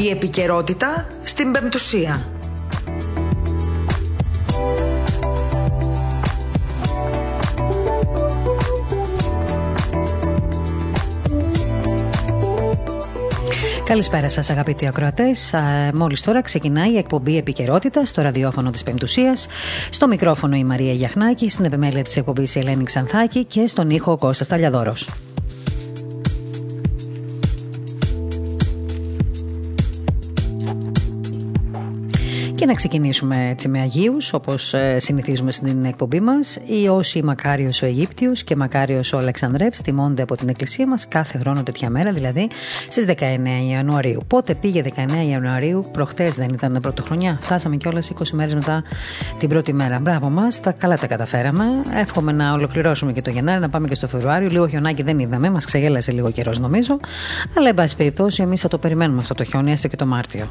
Η επικαιρότητα στην πεμπτουσία. Καλησπέρα σας, αγαπητοί ακροατές. Μόλις τώρα ξεκινάει η εκπομπή Επικαιρότητας στο ραδιόφωνο της Πεμπτουσίας. Στο μικρόφωνο η Μαρία Γιαχνάκη, στην επιμέλεια της εκπομπής η Ελένη Ξανθάκη και στον ήχο ο Κώστας Ταλιαδόρος. Να ξεκινήσουμε έτσι με Αγίους, όπως ε, συνηθίζουμε στην εκπομπή μας. Οι όσοι Μακάριος ο Αιγύπτιος και Μακάριος ο Αλεξανδρεύ τιμώνται από την Εκκλησία μας κάθε χρόνο τέτοια μέρα, δηλαδή στις 19 Ιανουαρίου. Πότε πήγε 19 Ιανουαρίου, προχτές δεν ήταν πρωτοχρονιά. Φτάσαμε κιόλας 20 μέρες μετά την πρώτη μέρα. Μπράβο μας, τα καλά τα καταφέραμε. Εύχομαι να ολοκληρώσουμε και το Γενάρη, να πάμε και στο Φεβρουάριο. Λίγο χιονάκι δεν είδαμε, μας ξεγέλασε λίγο καιρός νομίζω. Αλλά εν πάση περιπτώσει, εμείς θα το περιμένουμε αυτό το χιόνι, έστω και το Μάρτιο.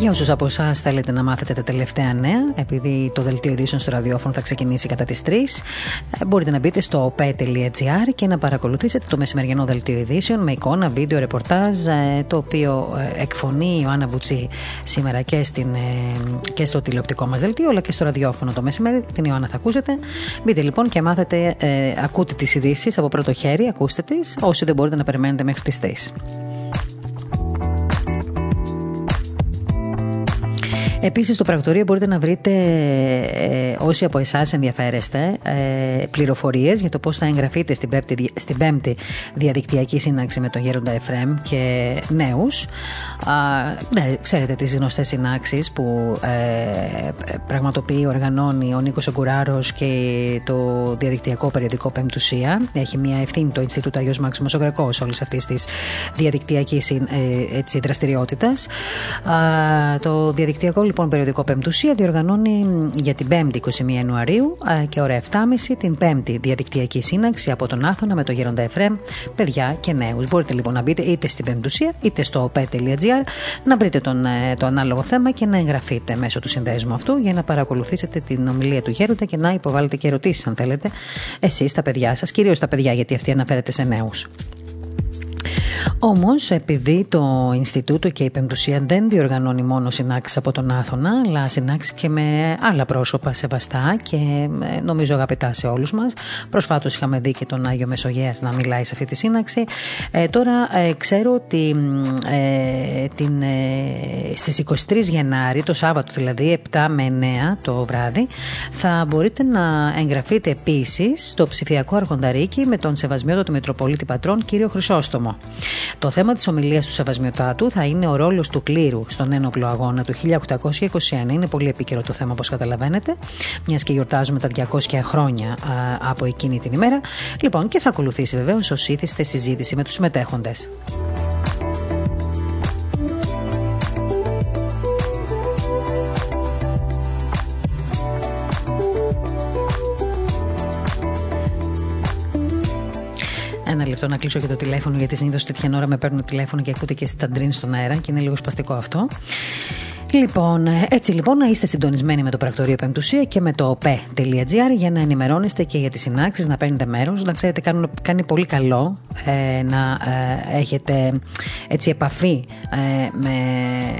Για όσους από εσάς θέλετε να μάθετε τα τελευταία νέα, επειδή το δελτίο ειδήσεων στο ραδιόφωνο θα ξεκινήσει κατά τις 3, ε, μπορείτε να μπείτε στο op.gr και να παρακολουθήσετε το μεσημεριανό δελτίο ειδήσεων με εικόνα, βίντεο, ρεπορτάζ, ε, το οποίο ε, εκφωνεί η Ιωάννα Βουτσί σήμερα και, στην, και στο τηλεοπτικό μας δελτίο, αλλά και στο ραδιόφωνο το μεσημέρι. Την Ιωάννα θα ακούσετε. Μπείτε λοιπόν και μάθετε, ακούτε τις ειδήσεις από πρώτο χέρι, ακούστε τις, όσοι δεν μπορείτε να περιμένετε μέχρι τις 3. Επίσης, στο πρακτορείο μπορείτε να βρείτε, ε, όσοι από εσάς ενδιαφέρεστε, ε, πληροφορίες για το πώς θα εγγραφείτε στην πέμπτη, στην πέμπτη διαδικτυακή σύναξη με τον Γέροντα Εφρέμ και νέους. Ναι, ξέρετε τις γνωστές συνάξεις που ε, πραγματοποιεί, οργανώνει ο Νίκος Ογκουράρο και το διαδικτυακό περιοδικό Πεμπτουσία. Έχει μια ευθύνη το Ινστιτούτο Αγίος Μάξιμος Ογκρακός όλης αυτής της διαδικτυακής ε, δραστηριότητας. Το διαδικτυακό λοιπόν περιοδικό Πεμπτουσία διοργανώνει για την 5η 21 Ιανουαρίου και ώρα 7.30 την 5η διαδικτυακή σύναξη από τον Άθωνα με το Γέροντα Εφρέμ, παιδιά και νέους. Μπορείτε λοιπόν να μπείτε είτε στην Πεμπτουσία είτε στο op.gr να βρείτε τον, ε, το ανάλογο θέμα και να εγγραφείτε μέσω του συνδέσμου αυτού για να παρακολουθήσετε την ομιλία του Γέροντα και να υποβάλλετε και ερωτήσεις, αν θέλετε, εσείς τα παιδιά σας, κυρίως τα παιδιά, γιατί αυτή αναφέρεται σε νέους. Όμως, επειδή το Ινστιτούτο και η Πεμπτουσία δεν διοργανώνει μόνο συνάξεις από τον Άθωνα, αλλά συνάξεις και με άλλα πρόσωπα σεβαστά και ε, νομίζω αγαπητά σε όλους μας. Προσφάτως είχαμε δει και τον Άγιο Μεσογέας να μιλάει σε αυτή τη σύναξη. Ε, τώρα ε, ξέρω ότι ε, την, ε, στις 23 Γενάρη, το Σάββατο δηλαδή, 7 με 9 το βράδυ, θα μπορείτε να εγγραφείτε επίσης στο ψηφιακό αρχονταρίκι με τον Σεβασμιότατο Μητροπολίτη Πατρών κύριο Χρυσόστομο. Το θέμα της ομιλίας του Σεβασμιωτάτου θα είναι ο ρόλος του κλήρου στον ένοπλο αγώνα του 1821. Είναι πολύ επίκαιρο το θέμα, όπως καταλαβαίνετε, μιας και γιορτάζουμε τα 200 χρόνια από εκείνη την ημέρα. Λοιπόν, και θα ακολουθήσει βεβαίως ως ήθιστε συζήτηση με τους συμμετέχοντες. Ένα λεπτό να κλείσω και το τηλέφωνο, γιατί συνήθως τέτοια ώρα με παίρνουν τηλέφωνο και ακούτε και σταντρίν στον αέρα και είναι λίγο σπαστικό αυτό. Λοιπόν, έτσι λοιπόν να είστε συντονισμένοι με το πρακτορείο Πεμπτουσία και με το op.gr για να ενημερώνεστε και για τις συνάξεις, να παίρνετε μέρος. Να ξέρετε, κάνουν, κάνει πολύ καλό ε, να ε, έχετε έτσι επαφή ε, με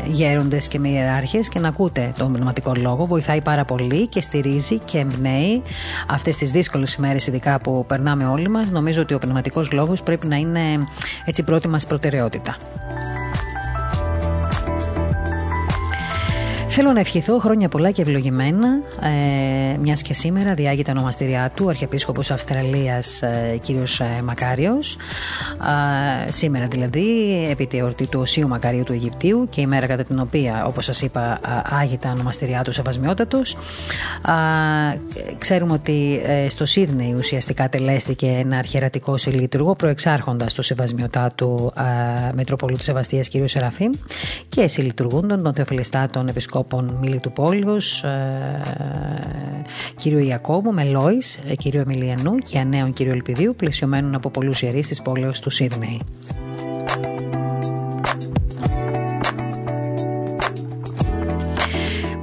γέροντες και με ιεράρχες και να ακούτε τον πνευματικό λόγο. Βοηθάει πάρα πολύ και στηρίζει και εμπνέει αυτές τις δύσκολες ημέρες, ειδικά που περνάμε όλοι μας. Νομίζω ότι ο πνευματικός λόγος πρέπει να είναι έτσι πρώτη μας προτεραιότητα. Θέλω να ευχηθώ χρόνια πολλά και ευλογημένα, ε, μιας και σήμερα διάγεται ονομαστηριά του Αρχιεπίσκοπος Αυστραλίας ε, κ. Ε, Μακάριος. Ε, σήμερα δηλαδή, επί τη εορτή του Οσίου Μακαρίου του Αιγυπτίου και η μέρα κατά την οποία, όπως σας είπα, άγητα ονομαστηριά του Σεβασμιότατος. Ξέρουμε ότι ε, στο Σίδνεϊ ουσιαστικά τελέστηκε ένα αρχαιρατικό συλλήτουργο προεξάρχοντας του Σεβασμιωτάτου Μητροπολίτου Σεβαστίας κ. Σεραφείμ και συλλειτουργούντων των Θεοφιλιστάτων Επισκόπων Επισκόπων Μίλη του Πόλεως, ε, κύριο Ιακώβου, Μελόης, ε, κύριο Εμιλιανού και ανέων κύριο Ελπιδίου, πλαισιωμένων από πολλούς ιερείς της πόλεως του Σίδνεϊ.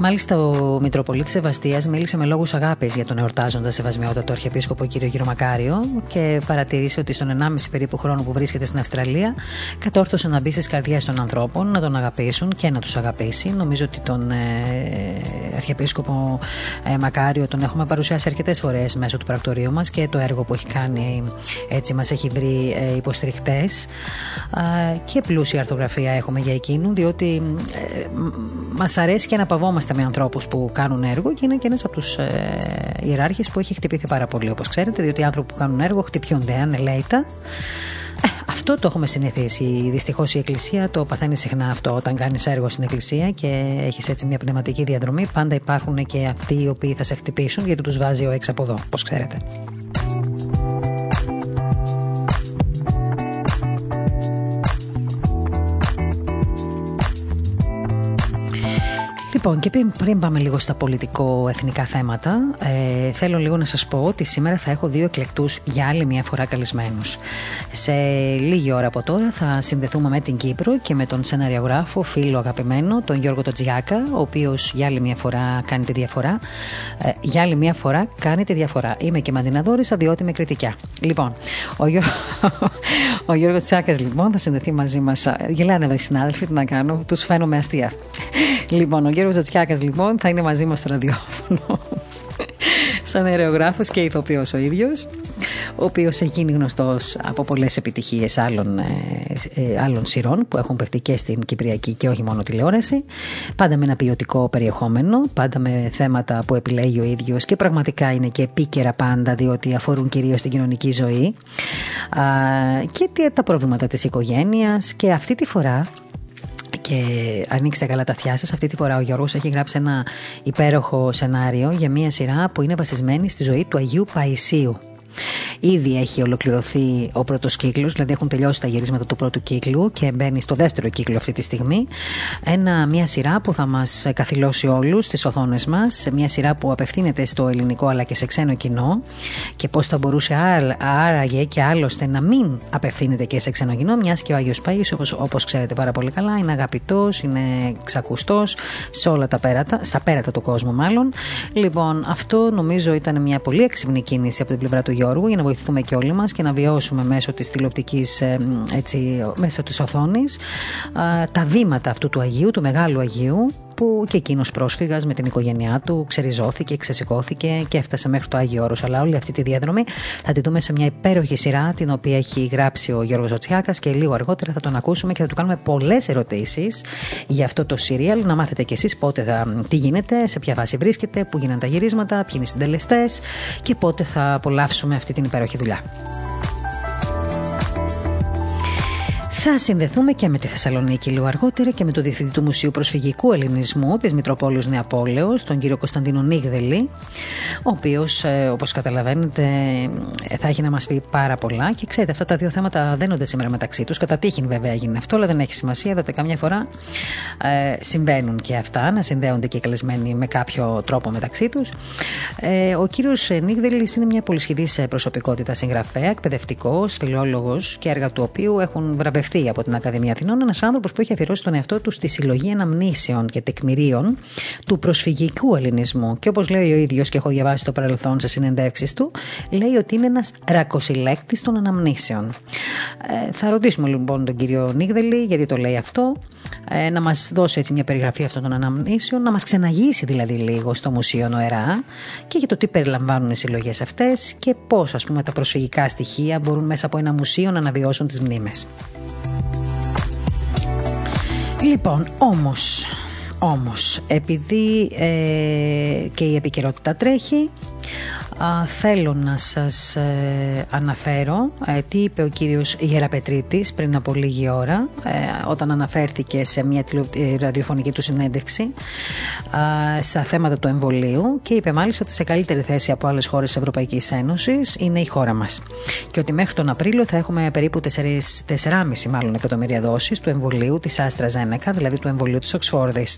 Μάλιστα ο Μητροπολίτης Σεβαστίας μίλησε με λόγους αγάπης για τον εορτάζοντα Σεβασμιότατο Αρχιεπίσκοπο κ. Γυρομακάριο και παρατήρησε ότι στον 1,5 περίπου χρόνο που βρίσκεται στην Αυστραλία κατόρθωσε να μπει στις καρδιές των ανθρώπων, να τον αγαπήσουν και να τους αγαπήσει. Νομίζω ότι τον ε, Αρχιεπίσκοπο ε, Μακάριο τον έχουμε παρουσιάσει αρκετές φορές μέσω του πρακτορείου μας και το έργο που έχει κάνει έτσι μας έχει βρει ε, υποστηριχτές. Ε, και πλούσια αρθογραφία έχουμε για εκείνου, διότι ε, μας αρέσει και να παβόμαστε με ανθρώπους που κάνουν έργο και είναι και ένας από τους ε, ιεράρχες που έχει χτυπηθεί πάρα πολύ, όπως ξέρετε, διότι οι άνθρωποι που κάνουν έργο χτυπιούνται ανελαίητα. Ε, αυτό το έχουμε συνηθίσει. Δυστυχώς η Εκκλησία το παθαίνει συχνά αυτό. Όταν κάνεις έργο στην Εκκλησία και έχεις έτσι μια πνευματική διαδρομή, πάντα υπάρχουν και αυτοί οι οποίοι θα σε χτυπήσουν γιατί τους βάζει ο έξω από εδώ, όπως ξέρετε. Λοιπόν, και πριν, πάμε λίγο στα πολιτικό-εθνικά θέματα, ε, θέλω λίγο να σας πω ότι σήμερα θα έχω δύο εκλεκτούς για άλλη μια φορά καλεσμένους. Σε λίγη ώρα από τώρα θα συνδεθούμε με την Κύπρο και με τον σεναριογράφο, φίλο αγαπημένο, τον Γιώργο Τοτζιάκα, ο οποίος για άλλη μια φορά κάνει τη διαφορά. Ε, για άλλη μια φορά κάνει τη διαφορά. Είμαι και μαντιναδόρησα διότι με κριτικιά. Λοιπόν, ο, Γιώ... ο Γιώργος Τσάκας λοιπόν θα συνδεθεί μαζί μας. Γελάνε εδώ οι συνάδελφοι, τι να κάνω, τους φαίνομαι αστεία. Λοιπόν, ο Γιώργος Ζατσιάκας λοιπόν θα είναι μαζί μας στο ραδιόφωνο. Σαν αερογράφος και ηθοποιός ο ίδιος ο οποίος έχει γίνει γνωστός από πολλές επιτυχίες άλλων, ε, ε, άλλων σειρών που έχουν παιχτεί και στην Κυπριακή και όχι μόνο τηλεόραση. Πάντα με ένα ποιοτικό περιεχόμενο πάντα με θέματα που επιλέγει ο ίδιος και πραγματικά είναι και επίκαιρα πάντα διότι αφορούν κυρίως την κοινωνική ζωή. Α, και τα προβλήματα της οικογένειας. Και αυτή τη φορά και ανοίξτε καλά τα αυτιά σας. Αυτή τη φορά ο Γιώργος έχει γράψει ένα υπέροχο σενάριο για μια σειρά που είναι βασισμένη στη ζωή του Αγίου Παϊσίου. Ήδη έχει ολοκληρωθεί ο πρώτος κύκλος, δηλαδή έχουν τελειώσει τα γυρίσματα του πρώτου κύκλου και μπαίνει στο δεύτερο κύκλο αυτή τη στιγμή. Ένα, μια σειρά που θα μας καθυλώσει όλους στι οθόνες μας, μια σειρά που απευθύνεται στο ελληνικό αλλά και σε ξένο κοινό και πώς θα μπορούσε άραγε και άλλωστε να μην απευθύνεται και σε ξένο κοινό, μιας και ο Άγιος Παΐσιο, όπως ξέρετε πάρα πολύ καλά, είναι αγαπητός, είναι ξακουστός σε όλα τα πέρατα, στα πέρατα του κόσμου μάλλον. Λοιπόν, αυτό νομίζω ήταν μια πολύ έξυπνη κίνηση από την πλευρά του Γιώργου Γιώργου για να βοηθηθούμε και όλοι μας και να βιώσουμε μέσω της τηλεοπτικής, ε, έτσι, μέσω της οθόνης τα βήματα αυτού του Αγίου, του Μεγάλου Αγίου που και εκείνος πρόσφυγας με την οικογένειά του ξεριζώθηκε, ξεσηκώθηκε και έφτασε μέχρι το Άγιο Όρος. Αλλά όλη αυτή τη διαδρομή θα τη δούμε σε μια υπέροχη σειρά την οποία έχει γράψει ο Γιώργος Ζωτσιάκα και λίγο αργότερα θα τον ακούσουμε και θα του κάνουμε πολλές ερωτήσεις για αυτό το σύριαλ. Να μάθετε κι εσείς πότε θα, τι γίνεται, σε ποια φάση βρίσκεται, πού γίνανε τα γυρίσματα, ποιοι είναι οι συντελεστές και πότε θα απολαύσουμε αυτή την υπέροχη δουλειά. Θα συνδεθούμε και με τη Θεσσαλονίκη λίγο αργότερα και με το Διευθυντή του Μουσείου Προσφυγικού Ελληνισμού της Μητροπόλεως Νεαπόλεω, τον κύριο Κωνσταντίνο Νίγδελη, ο οποίος, ε, όπως καταλαβαίνετε, θα έχει να μας πει πάρα πολλά. Και ξέρετε, αυτά τα δύο θέματα δένονται σήμερα μεταξύ τους. Κατά τύχην, βέβαια, έγινε αυτό, αλλά δεν έχει σημασία. Είδατε, καμιά φορά ε, συμβαίνουν και αυτά, να συνδέονται και οι καλεσμένοι με κάποιο τρόπο μεταξύ τους. Ε, ο κύριος Νίγδελης είναι μια πολυσχηδή προσωπικότητα συγγραφέα, εκπαιδευτικός, φιλόλογος και έργα του οποίου έχουν βραβευτεί από την Ακαδημία Αθηνών, ένας άνθρωπος που έχει αφιερώσει τον εαυτό του στη συλλογή αναμνήσεων και τεκμηρίων του προσφυγικού ελληνισμού. Και όπως λέει ο ίδιος, και έχω διαβάσει το παρελθόν σε συνεντεύξεις του, λέει ότι είναι ένας ρακοσυλλέκτης των αναμνήσεων. Ε, θα ρωτήσουμε λοιπόν τον κύριο Νίγδελη, γιατί το λέει αυτό, ε, να μας δώσει έτσι μια περιγραφή αυτών των αναμνήσεων, να μας ξεναγήσει δηλαδή λίγο στο Μουσείο Νοερά και για το τι περιλαμβάνουν οι συλλογές αυτές και πώς, ας πούμε, τα προσφυγικά στοιχεία μπορούν μέσα από ένα μουσείο να αναβιώσουν τις μνήμες. Λοιπόν, όμως, όμως, επειδή ε, και η επικαιρότητα τρέχει, θέλω να σας ε, αναφέρω ε, τι είπε ο κύριος Γεραπετρίτης πριν από λίγη ώρα ε, όταν αναφέρθηκε σε μια ραδιοφωνική του συνέντευξη στα θέματα του εμβολίου και είπε μάλιστα ότι σε καλύτερη θέση από άλλες χώρες της Ευρωπαϊκής Ένωσης είναι η χώρα μας και ότι μέχρι τον Απρίλιο θα έχουμε περίπου 4,5 μάλλον εκατομμύρια δόσεις του εμβολίου της Άστρα Ζένεκα, δηλαδή του εμβολίου της Οξφόρδης.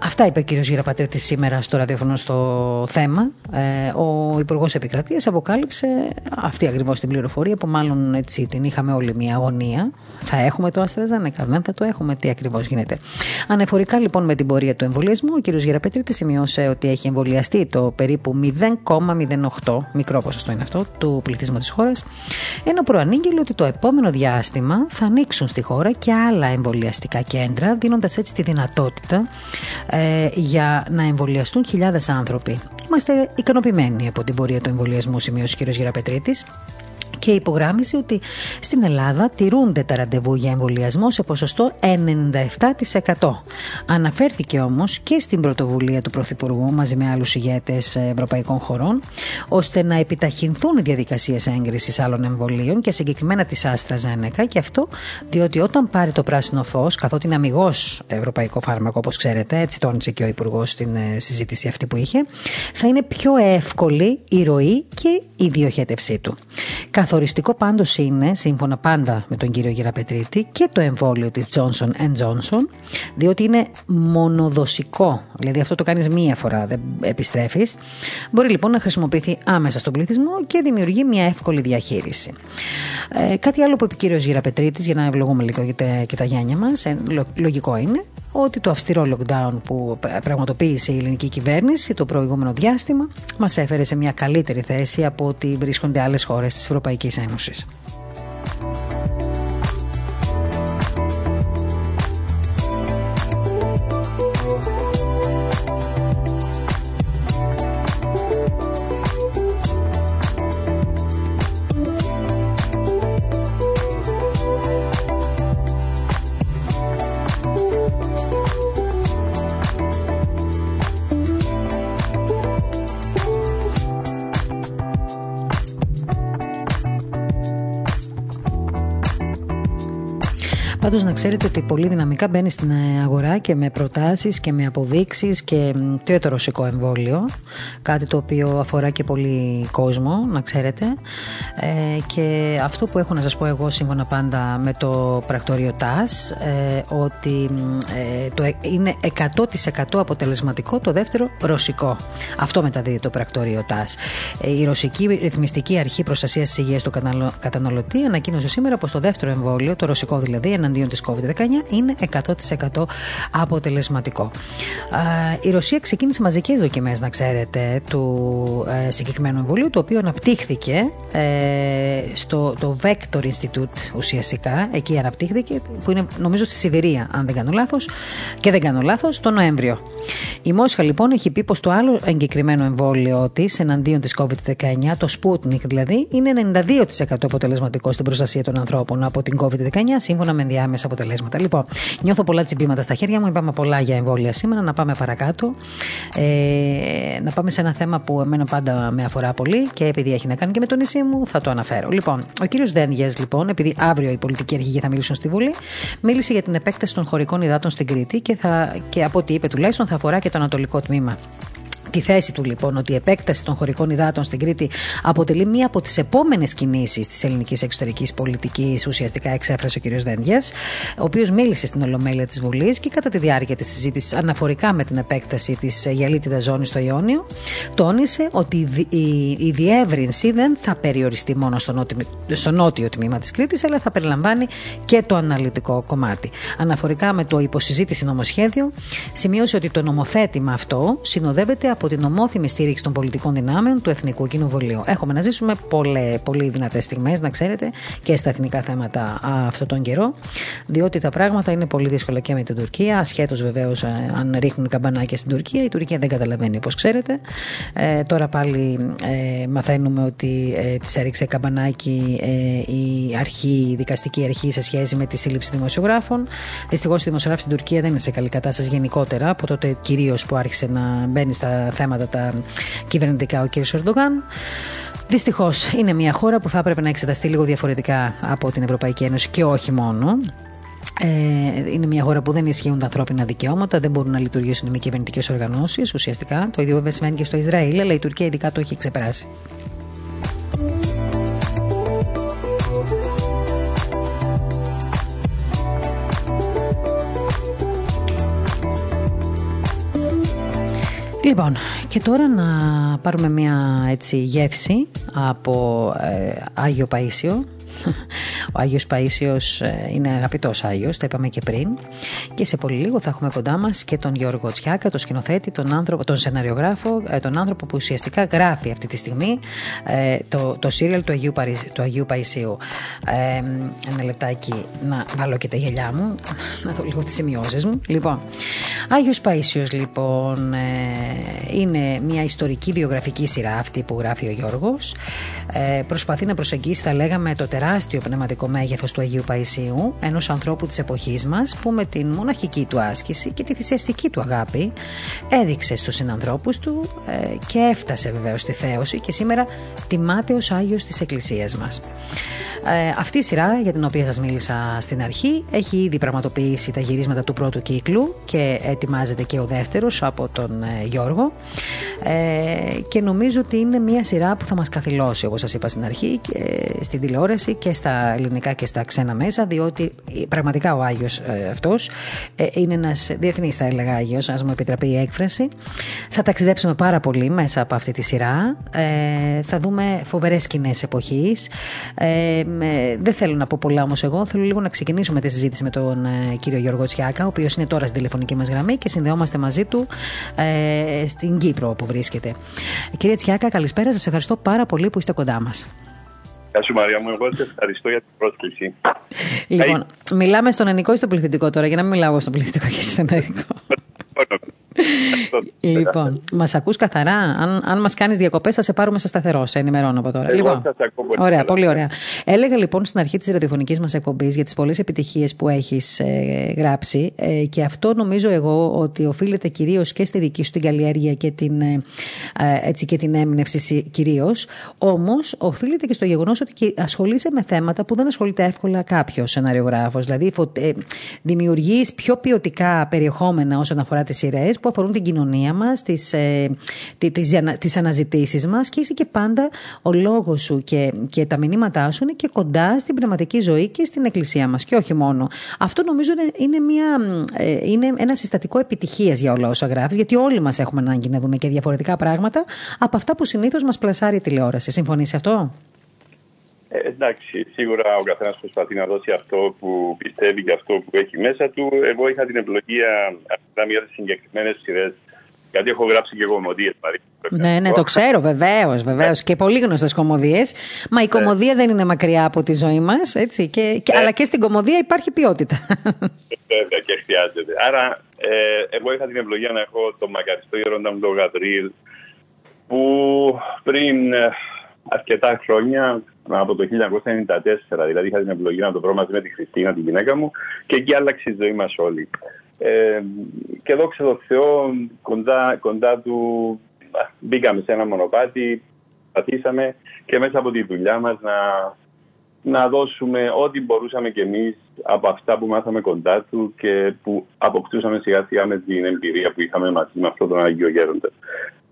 αυτά είπε ο κύριος Γυραπατρίτη σήμερα στο ραδιόφωνο στο θέμα. Ε, ο Υπουργός Επικρατείας αποκάλυψε αυτή ακριβώς την πληροφορία που μάλλον έτσι την είχαμε όλη μια αγωνία. Θα έχουμε το AstraZeneca, δεν θα το έχουμε, τι ακριβώς γίνεται. Ανεφορικά λοιπόν με την πορεία του εμβολιασμού, ο κύριος Γεραπετρίτη σημειώσε ότι έχει εμβολιαστεί το περίπου 0,08, μικρό ποσοστό είναι αυτό, του πληθυσμού της χώρας, ενώ προανήγγειλε ότι το επόμενο διάστημα θα ανοίξουν στη χώρα και άλλα εμβολιαστικά κέντρα, δίνοντας έτσι τη δυνατότητα ε, για να εμβολιαστούν χιλιάδες άνθρωποι. Είμαστε ικανοποιημένοι από την πορεία του εμβολιασμού, σημείωσε ο κ. Γεραπετρίτης και υπογράμμισε ότι στην Ελλάδα τηρούνται τα ραντεβού για εμβολιασμό σε ποσοστό 97%. Αναφέρθηκε όμως και στην πρωτοβουλία του Πρωθυπουργού μαζί με άλλους ηγέτες ευρωπαϊκών χωρών, ώστε να επιταχυνθούν οι διαδικασίες έγκρισης άλλων εμβολίων και συγκεκριμένα της Άστρα Ζένεκα. Και αυτό διότι όταν πάρει το πράσινο φως, καθότι είναι αμυγός ευρωπαϊκό φάρμακο, όπως ξέρετε, έτσι τόνισε και ο Υπουργός στην ε, συζήτηση αυτή που είχε, θα είναι πιο εύκολη η ροή και η διοχέτευσή του. Καθοριστικό πάντως είναι, σύμφωνα πάντα με τον κύριο Γεραπετρίτη, και το εμβόλιο της Johnson Johnson, διότι είναι μονοδοσικό. Δηλαδή αυτό το κάνεις μία φορά, δεν επιστρέφεις. Μπορεί λοιπόν να χρησιμοποιηθεί άμεσα στον πληθυσμό και δημιουργεί μια εύκολη διαχείριση. Ε, κάτι άλλο που είπε ο κύριος Γεραπετρίτης, για να ευλογούμε λίγο και τα γένια μας, ε, λογικό είναι ότι το αυστηρό lockdown που πραγματοποίησε η ελληνική κυβέρνηση το προηγούμενο διάστημα μας έφερε σε μια καλύτερη θέση από ότι βρίσκονται άλλες χώρες της Ευρωπαϊκής Ένωση. Πάντως να ξέρετε ότι πολύ δυναμικά μπαίνει στην αγορά και με προτάσεις και με αποδείξεις και το το ρωσικό εμβόλιο. Κάτι το οποίο αφορά και πολύ κόσμο, να ξέρετε. Ε, και αυτό που έχω να σας πω εγώ σύμφωνα πάντα με το πρακτορείο ΤΑΣ, ε, ότι ε, το, ε, είναι 100% αποτελεσματικό το δεύτερο ρωσικό. Αυτό μεταδίδει το πρακτορείο ΤΑΣ. Ε, η Ρωσική Ρυθμιστική Αρχή Προστασίας της Υγείας του Καταναλωτή ανακοίνωσε σήμερα πως το δεύτερο εμβόλιο, το ρωσικό δηλαδή, εναντίον της COVID-19 είναι 100% αποτελεσματικό. Η Ρωσία ξεκίνησε μαζικές δοκιμές, να ξέρετε, του ε, συγκεκριμένου εμβολίου, το οποίο αναπτύχθηκε ε, στο το Vector Institute ουσιαστικά. Εκεί αναπτύχθηκε, που είναι νομίζω στη Σιβηρία, αν δεν κάνω λάθος, και δεν κάνω λάθος, το Νοέμβριο. Η Μόσχα λοιπόν έχει πει πως το άλλο εγκεκριμένο εμβόλιο της εναντίον της COVID-19, το Sputnik δηλαδή, είναι 92% αποτελεσματικό στην προστασία των ανθρώπων από την COVID-19, σύμφωνα με ενδιάμεσα αποτελέσματα. Λοιπόν, νιώθω πολλά τσιμπήματα στα χέρια μου. Είπαμε πολλά για εμβόλια σήμερα. Να πάμε παρακάτω. Ε, να πάμε σε ένα θέμα που εμένα πάντα με αφορά πολύ και επειδή έχει να κάνει και με το νησί μου, θα το αναφέρω. Λοιπόν, ο κύριος Δένδιε, λοιπόν, επειδή αύριο οι πολιτικοί αρχηγοί θα μιλήσουν στη Βουλή, μίλησε για την επέκταση των χωρικών υδάτων στην Κρήτη και, θα, και από ό,τι είπε τουλάχιστον θα αφορά και το ανατολικό τμήμα Τη θέση του λοιπόν ότι η επέκταση των χωρικών υδάτων στην Κρήτη αποτελεί μία από τις επόμενες κινήσεις της ελληνικής εξωτερικής πολιτικής, ουσιαστικά εξέφρασε ο κ. Δένδιας, ο οποίος μίλησε στην Ολομέλεια της Βουλής και κατά τη διάρκεια της συζήτησης αναφορικά με την επέκταση της γυαλίτιδα ζώνης στο Ιόνιο, τόνισε ότι η διεύρυνση δεν θα περιοριστεί μόνο στο νότιο, στο νότιο τμήμα της Κρήτης, αλλά θα περιλαμβάνει και το αναλυτικό κομμάτι. Αναφορικά με το υποσυζήτηση νομοσχέδιο, σημείωσε ότι το νομοθέτημα αυτό συνοδεύεται από την ομόθυμη στήριξη των πολιτικών δυνάμεων του Εθνικού Κοινοβουλίου. Έχουμε να ζήσουμε πολλέ, πολύ δυνατές στιγμές, να ξέρετε, και στα εθνικά θέματα αυτόν τον καιρό, διότι τα πράγματα είναι πολύ δύσκολα και με την Τουρκία, ασχέτως βεβαίως ε, αν ρίχνουν καμπανάκια στην Τουρκία. Η Τουρκία δεν καταλαβαίνει, όπως ξέρετε. Ε, τώρα πάλι ε, μαθαίνουμε ότι ε, της έριξε καμπανάκι ε, η αρχή, η δικαστική αρχή σε σχέση με τη σύλληψη δημοσιογράφων. Δυστυχώς η δημοσιογράφη στην Τουρκία δεν είναι σε καλή κατάσταση γενικότερα, από τότε κυρίως που άρχισε να μπαίνει στα θέματα τα κυβερνητικά ο κ. Ερντογάν. Δυστυχώς είναι μια χώρα που θα έπρεπε να εξεταστεί λίγο διαφορετικά από την Ευρωπαϊκή Ένωση και όχι μόνο. Ε, είναι μια χώρα που δεν ισχύουν τα ανθρώπινα δικαιώματα, δεν μπορούν να λειτουργήσουν οι μη κυβερνητικές οργανώσεις ουσιαστικά. Το ίδιο βέβαια σημαίνει και στο Ισραήλ, αλλά η Τουρκία ειδικά το έχει ξεπεράσει. Λοιπόν, και τώρα να πάρουμε μια έτσι γεύση από ε, Άγιο Παΐσιο ο Άγιος Παΐσιος ε, είναι αγαπητός Άγιος, το είπαμε και πριν. Και σε πολύ λίγο θα έχουμε κοντά μας και τον Γιώργο Τσιάκα, τον σκηνοθέτη, τον, άνθρωπο, τον σεναριογράφο, ε, τον άνθρωπο που ουσιαστικά γράφει αυτή τη στιγμή ε, το, το σύριαλ του Αγίου, του Αγίου Παϊσίου. ένα λεπτάκι να βάλω και τα γελιά μου, να δω λίγο τις σημειώσεις μου. Λοιπόν, Άγιος Παΐσιος λοιπόν είναι μια ιστορική βιογραφική σειρά αυτή που γράφει ο Γιώργος. προσπαθεί να προσεγγίσει θα λέγαμε το τεράστιο τεράστιο πνευματικό μέγεθος του Αγίου Παϊσίου, ενός ανθρώπου της εποχής μας που με την μοναχική του άσκηση και τη θυσιαστική του αγάπη έδειξε στους συνανθρώπους του ε, και έφτασε βεβαίως στη θέωση και σήμερα τιμάται ως Άγιος της Εκκλησίας μας. Ε, αυτή η σειρά για την οποία σας μίλησα στην αρχή έχει ήδη πραγματοποιήσει τα γυρίσματα του πρώτου κύκλου και ετοιμάζεται και ο δεύτερος από τον ε, Γιώργο. Ε, και νομίζω ότι είναι μια σειρά που θα μας καθυλώσει, όπως σας είπα στην αρχή, και στην τηλεόραση και στα ελληνικά και στα ξένα μέσα, διότι πραγματικά ο Άγιος ε, αυτός ε, είναι ένας διεθνής, θα έλεγα Άγιος, ας μου επιτραπεί η έκφραση. Θα ταξιδέψουμε πάρα πολύ μέσα από αυτή τη σειρά. Ε, θα δούμε φοβερές σκηνές εποχής. Ε, δεν θέλω να πω πολλά όμως εγώ. Θέλω λίγο να ξεκινήσουμε τη συζήτηση με τον ε, κύριο Γιώργο Τσιάκα, ο οποίος είναι τώρα στην τηλεφωνική μας γραμμή και συνδεόμαστε μαζί του ε, στην Κύπρο που βρίσκεται. Κύριε Τσιάκα, καλησπέρα. Σας ευχαριστώ πάρα πολύ που είστε κοντά μας. Γεια σου Μαρία μου, εγώ σε ευχαριστώ για την πρόσκληση. Λοιπόν, μιλάμε στον ενικό ή στον πληθυντικό τώρα, για να μην μιλάω στον πληθυντικό και στον ενικό λοιπόν, μας ακούς καθαρά. Αν, αν μας κάνεις διακοπές, θα σε πάρουμε σε σταθερό. Σε ενημερώνω από τώρα. Εγώ λοιπόν, σας ακούω ωραία, πολύ ωραία. Έλεγα λοιπόν στην αρχή της ραδιοφωνικής μας εκπομπής για τις πολλές επιτυχίες που έχεις ε, γράψει ε, και αυτό νομίζω εγώ ότι οφείλεται κυρίως και στη δική σου την καλλιέργεια και την, ε, έτσι, και την έμπνευση κυρίως. Όμως οφείλεται και στο γεγονός ότι ασχολείσαι με θέματα που δεν ασχολείται εύκολα κάποιος σεναριογράφο. Δηλαδή, ε, δημιουργείς πιο ποιοτικά περιεχόμενα όσον αφορά τις σειρές που αφορούν την κοινωνία μας, τις ε, τις, αναζητήσεις μας και είσαι και πάντα ο λόγος σου και, και τα μηνύματά σου είναι και κοντά στην πνευματική ζωή και στην εκκλησία μας. Και όχι μόνο. Αυτό νομίζω είναι, μια, ε, είναι ένα συστατικό επιτυχίας για όλα όσα γράφεις, γιατί όλοι μας έχουμε ανάγκη να δούμε και διαφορετικά πράγματα από αυτά που συνήθως μας πλασάρει η τηλεόραση. Συμφωνείς σε αυτό; Ε, εντάξει, σίγουρα ο καθένας προσπαθεί να δώσει αυτό που πιστεύει και αυτό που έχει μέσα του. Εγώ είχα την ευλογία να μια συγκεκριμένες σειρές. Γιατί έχω γράψει και κομμωδίες, Ναι, ναι, το ξέρω, βεβαίως, βεβαίως. Και πολύ γνωστές κομμωδίες. Μα η ναι. κομμωδία δεν είναι μακριά από τη ζωή μας, έτσι. Και, και, ναι. Αλλά και στην κομμωδία υπάρχει ποιότητα. Βέβαια, και χρειάζεται. Άρα, ε, εγώ είχα την ευλογία να έχω το μακαριστό γερόντα μου τον Γαβρίλ, που πριν ε, αρκετά χρόνια, από το 1994, δηλαδή είχα την ευλογή να το βρω μαζί με τη Χριστίνα, τη γυναίκα μου, και εκεί άλλαξε η ζωή μας όλοι. Ε, και δόξα τω Θεώ, κοντά, κοντά του μπήκαμε σε ένα μονοπάτι, πατήσαμε και μέσα από τη δουλειά μας να, να δώσουμε ό,τι μπορούσαμε κι εμείς από αυτά που μάθαμε κοντά του και που αποκτούσαμε σιγά σιγά με την εμπειρία που είχαμε μαζί με αυτόν τον Άγιο Γέροντας.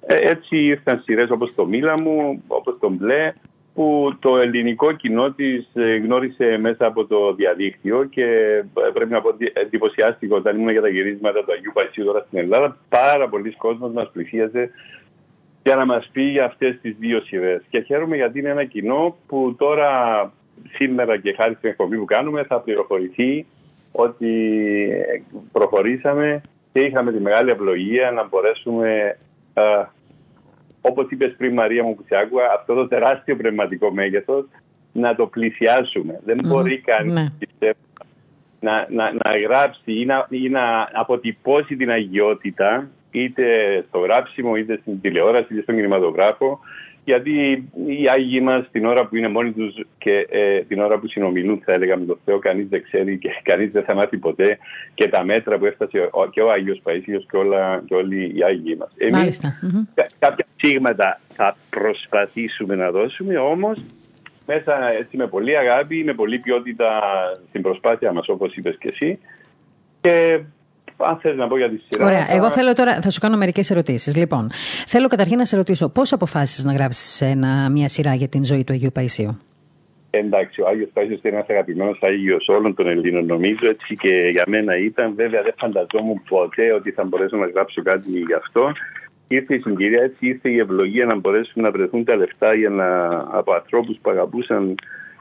Ε, έτσι ήρθαν σειρές όπως το Μίλα μου, όπως το Μπλε, που το ελληνικό κοινό της ε, γνώρισε μέσα από το διαδίκτυο και ε, πρέπει να πω ότι εντυπωσιάστηκε όταν ήμουν για τα γυρίσματα του Αγίου Παϊσίου τώρα στην Ελλάδα. Πάρα πολλοί κόσμος μας πλησίαζε για να μας πει για αυτές τις δύο σειρές. Και χαίρομαι γιατί είναι ένα κοινό που τώρα σήμερα και χάρη στην εκπομπή που κάνουμε θα πληροφορηθεί ότι προχωρήσαμε και είχαμε τη μεγάλη ευλογία να μπορέσουμε όπως είπες πριν Μαρία μου που σε άκουγα, αυτό το τεράστιο πνευματικό μέγεθος να το πλησιάσουμε. Δεν μπορεί κανείς ναι. να, να, να γράψει ή να, ή να αποτυπώσει την αγιότητα είτε στο γράψιμο, είτε στην τηλεόραση, είτε στον κινηματογράφο γιατί οι Άγιοι μας την ώρα που είναι μόνοι τους και ε, την ώρα που συνομιλούν, θα έλεγα με τον Θεό, κανείς δεν ξέρει και κανείς δεν θα μάθει ποτέ και τα μέτρα που έφτασε και ο Άγιος Παΐσιος και, και όλοι οι Άγιοι μας. Εμείς κάποια ψήγματα θα προσπαθήσουμε να δώσουμε, όμως μέσα έτσι με πολύ αγάπη, με πολύ ποιότητα στην προσπάθεια μας, όπως είπες και εσύ. Και αν θε να πω για τη σειρά. Ωραία. Εγώ θέλω τώρα, θα σου κάνω μερικές ερωτήσεις. Λοιπόν, θέλω καταρχήν να σε ρωτήσω πώς αποφάσισες να γράψεις μια σειρά για την ζωή του Αγίου Παϊσίου; Εντάξει, ο Άγιος Παϊσίου είναι ένας αγαπημένος Άγιος όλων των Ελλήνων, νομίζω έτσι και για μένα ήταν. Βέβαια, δεν φανταζόμουν ποτέ ότι θα μπορέσω να γράψω κάτι γι' αυτό. ήρθε η συγκυρία, έτσι ήρθε η ευλογία να μπορέσουν να βρεθούν τα λεφτά για να, από ανθρώπους που αγαπούσαν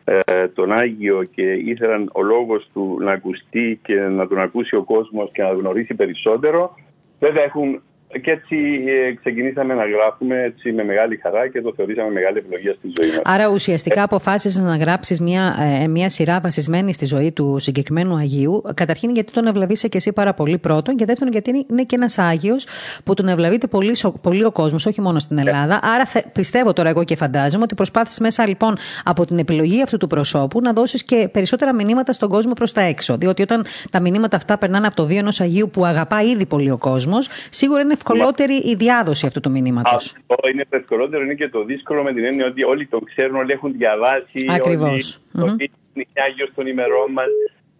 ε, τον Άγιο και ήθελαν ο λόγος του να ακουστεί και να τον ακούσει ο κόσμος και να γνωρίσει περισσότερο. Βέβαια έχουν και έτσι ε, ξεκινήσαμε να γράφουμε έτσι με μεγάλη χαρά και το θεωρήσαμε μεγάλη ευλογία στη ζωή μας. Άρα ουσιαστικά αποφάσισες να γράψεις μια, ε, μια σειρά βασισμένη στη ζωή του συγκεκριμένου Αγίου. Καταρχήν γιατί τον ευλαβήσε και εσύ πάρα πολύ πρώτον και δεύτερον γιατί είναι και ένας Άγιος που τον ευλαβείται πολύ, πολύ ο κόσμος, όχι μόνο στην Ελλάδα. Άρα πιστεύω τώρα εγώ και φαντάζομαι ότι προσπάθησες μέσα λοιπόν από την επιλογή αυτού του προσώπου να δώσεις και περισσότερα μηνύματα στον κόσμο προς τα έξω. Διότι όταν τα μηνύματα αυτά περνάνε από το βίο ενός Αγίου που αγαπά ήδη πολύ ο κόσμος, σίγουρα είναι ευκολότερη η διάδοση αυτού του μηνύματος. Αυτό είναι το ευκολότερο, είναι και το δύσκολο με την έννοια ότι όλοι το ξέρουν, όλοι έχουν διαβάσει. Ακριβώς. Όλοι, mm-hmm. είναι Άγιος των ημερών μας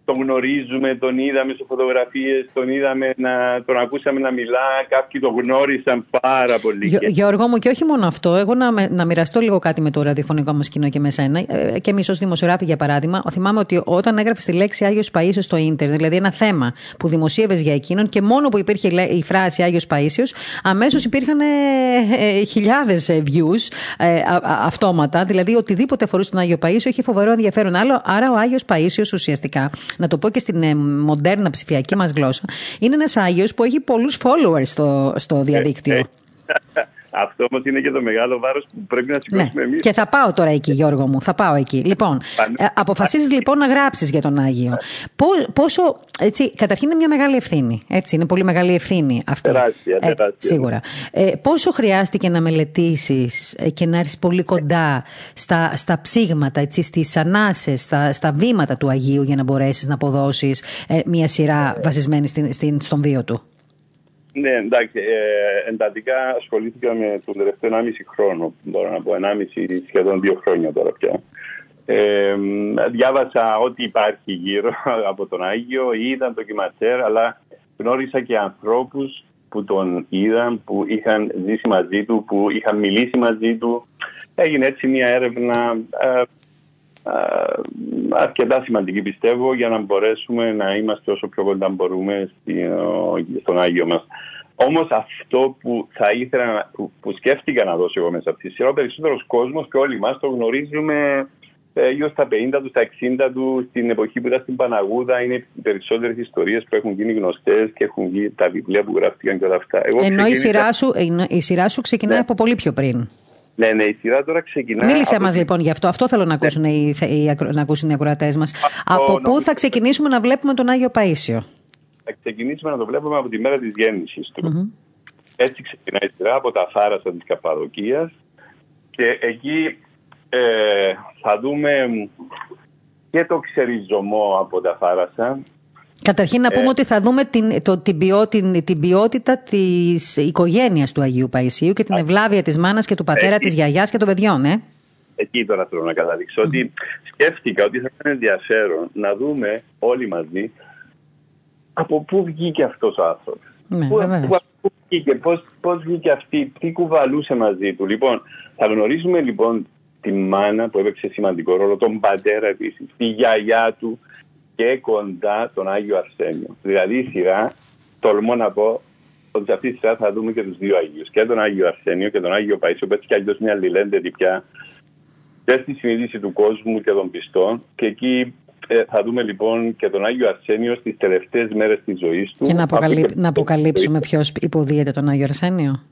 τον γνωρίζουμε, τον είδαμε σε φωτογραφίες, τον είδαμε, να, τον ακούσαμε να μιλά, κάποιοι τον γνώρισαν πάρα πολύ. Γε, Γιώργο μου, και όχι μόνο αυτό, εγώ να, να μοιραστώ λίγο κάτι με το ραδιοφωνικό μα κοινό και με σένα. Ε, και εμείς ως δημοσιογράφοι, για παράδειγμα, θυμάμαι ότι όταν έγραφε τη λέξη Άγιος Παίσιος στο ίντερνετ, δηλαδή ένα θέμα που δημοσίευες για εκείνον και μόνο που υπήρχε η φράση Άγιος Παίσιος, αμέσως υπήρχαν ε, ε, χιλιάδες views ε, αυτόματα. Δηλαδή οτιδήποτε αφορούσε τον Άγιο Παίσιο είχε φοβερό ενδιαφέρον άλλο. Άρα ο Άγιος Παίσιος ουσιαστικά να το πω και στην ε, μοντέρνα ψηφιακή μας γλώσσα, είναι ένας Άγιος που έχει πολλούς followers στο, στο διαδίκτυο. Ε, ε, αυτό όμως είναι και το μεγάλο βάρος που πρέπει να σηκώσουμε ναι. εμείς. Και θα πάω τώρα εκεί, Γιώργο μου. Θα πάω εκεί. Λοιπόν, ε, αποφασίζεις λοιπόν να γράψεις για τον Άγιο. Πόσο. Έτσι, καταρχήν είναι μια μεγάλη ευθύνη. Έτσι, είναι πολύ μεγάλη ευθύνη αυτή. Τεράστια, τεράστια. Σίγουρα. Ε, πόσο χρειάστηκε να μελετήσεις και να έρθεις πολύ κοντά στα, στα ψήγματα, στις ανάσες, στα, στα βήματα του Αγίου για να μπορέσεις να αποδώσεις ε, μια σειρά βασισμένη στην, στην, στον βίο του; Ναι, εντάξει. Ε, εντατικά ασχολήθηκα με τον τελευταίο 1,5 χρόνο. Μπορώ να πω 1,5 σχεδόν δύο χρόνια τώρα πια. Ε, διάβασα ό,τι υπάρχει γύρω από τον Άγιο, είδα το κυματσέρ, αλλά γνώρισα και ανθρώπους που τον είδαν, που είχαν ζήσει μαζί του, που είχαν μιλήσει μαζί του. Έγινε έτσι μια έρευνα ε, ε, αρκετά σημαντική πιστεύω για να μπορέσουμε να είμαστε όσο πιο κοντά μπορούμε στον Άγιο μας. Όμως αυτό που θα ήθελα, που, που σκέφτηκα να δώσω εγώ μέσα από τη σειρά, ο περισσότερος κόσμος και όλοι μας το γνωρίζουμε ε, γύρω στα 50 του, στα 60 του, στην εποχή που ήταν στην Παναγούδα. Είναι οι περισσότερες ιστορίες που έχουν γίνει γνωστές και έχουν γίνει τα βιβλία που γράφτηκαν και όλα αυτά. Εγώ Ενώ ξεκίνησα... η, σειρά σου, η σειρά σου ξεκινάει ναι. από πολύ πιο πριν. Ναι, ναι, η σειρά τώρα ξεκινάει. Μίλησε από... μας λοιπόν γι' αυτό. Αυτό θέλω να ακούσουν, ναι. οι, οι, να ακούσουν οι ακροατές μας. Από πού θα ξεκινήσουμε να βλέπουμε τον Άγιο Παίσιο; Θα ξεκινήσουμε να το βλέπουμε από τη μέρα της γέννησης του. Mm-hmm. Έτσι ξεκινάει η σειρά από τα θάλασσα της Καπαδοκίας και εκεί ε, θα δούμε και το ξεριζωμό από τα θάλασσα. Καταρχήν να πούμε ε, ότι θα δούμε την, το, την, ποιότητα, την ποιότητα της οικογένειας του Αγίου Παϊσίου και την ευλάβεια της μάνας και του πατέρα, εκεί, της γιαγιάς και των παιδιών, ε. Εκεί τώρα θέλω να καταλήξω mm-hmm. ότι σκέφτηκα ότι θα ήταν ενδιαφέρον να δούμε όλοι μαζί από πού βγήκε αυτός ο άνθρωπος. Ναι, πού, πού, βγήκε, πώς, πώς βγήκε αυτή, τι κουβαλούσε μαζί του. Λοιπόν, θα γνωρίζουμε λοιπόν τη μάνα που έπαιξε σημαντικό ρόλο, τον πατέρα επίσης, τη γιαγιά του και κοντά τον Άγιο Αρσένιο. Δηλαδή η σειρά, τολμώ να πω, ότι σε αυτή τη σειρά θα δούμε και τους δύο Αγίου. Και τον Άγιο Αρσένιο και τον Άγιο Παϊσό, που έτσι κι αλλιώς μια αλληλένδετη πια και στη συνείδηση του κόσμου και των πιστών. Και εκεί ε, θα δούμε λοιπόν και τον Άγιο Αρσένιο στις τελευταίες μέρες της ζωής του. Και να, αποκαλύ... να αποκαλύψουμε ποιος υποδίεται τον Άγιο Αρσένιο.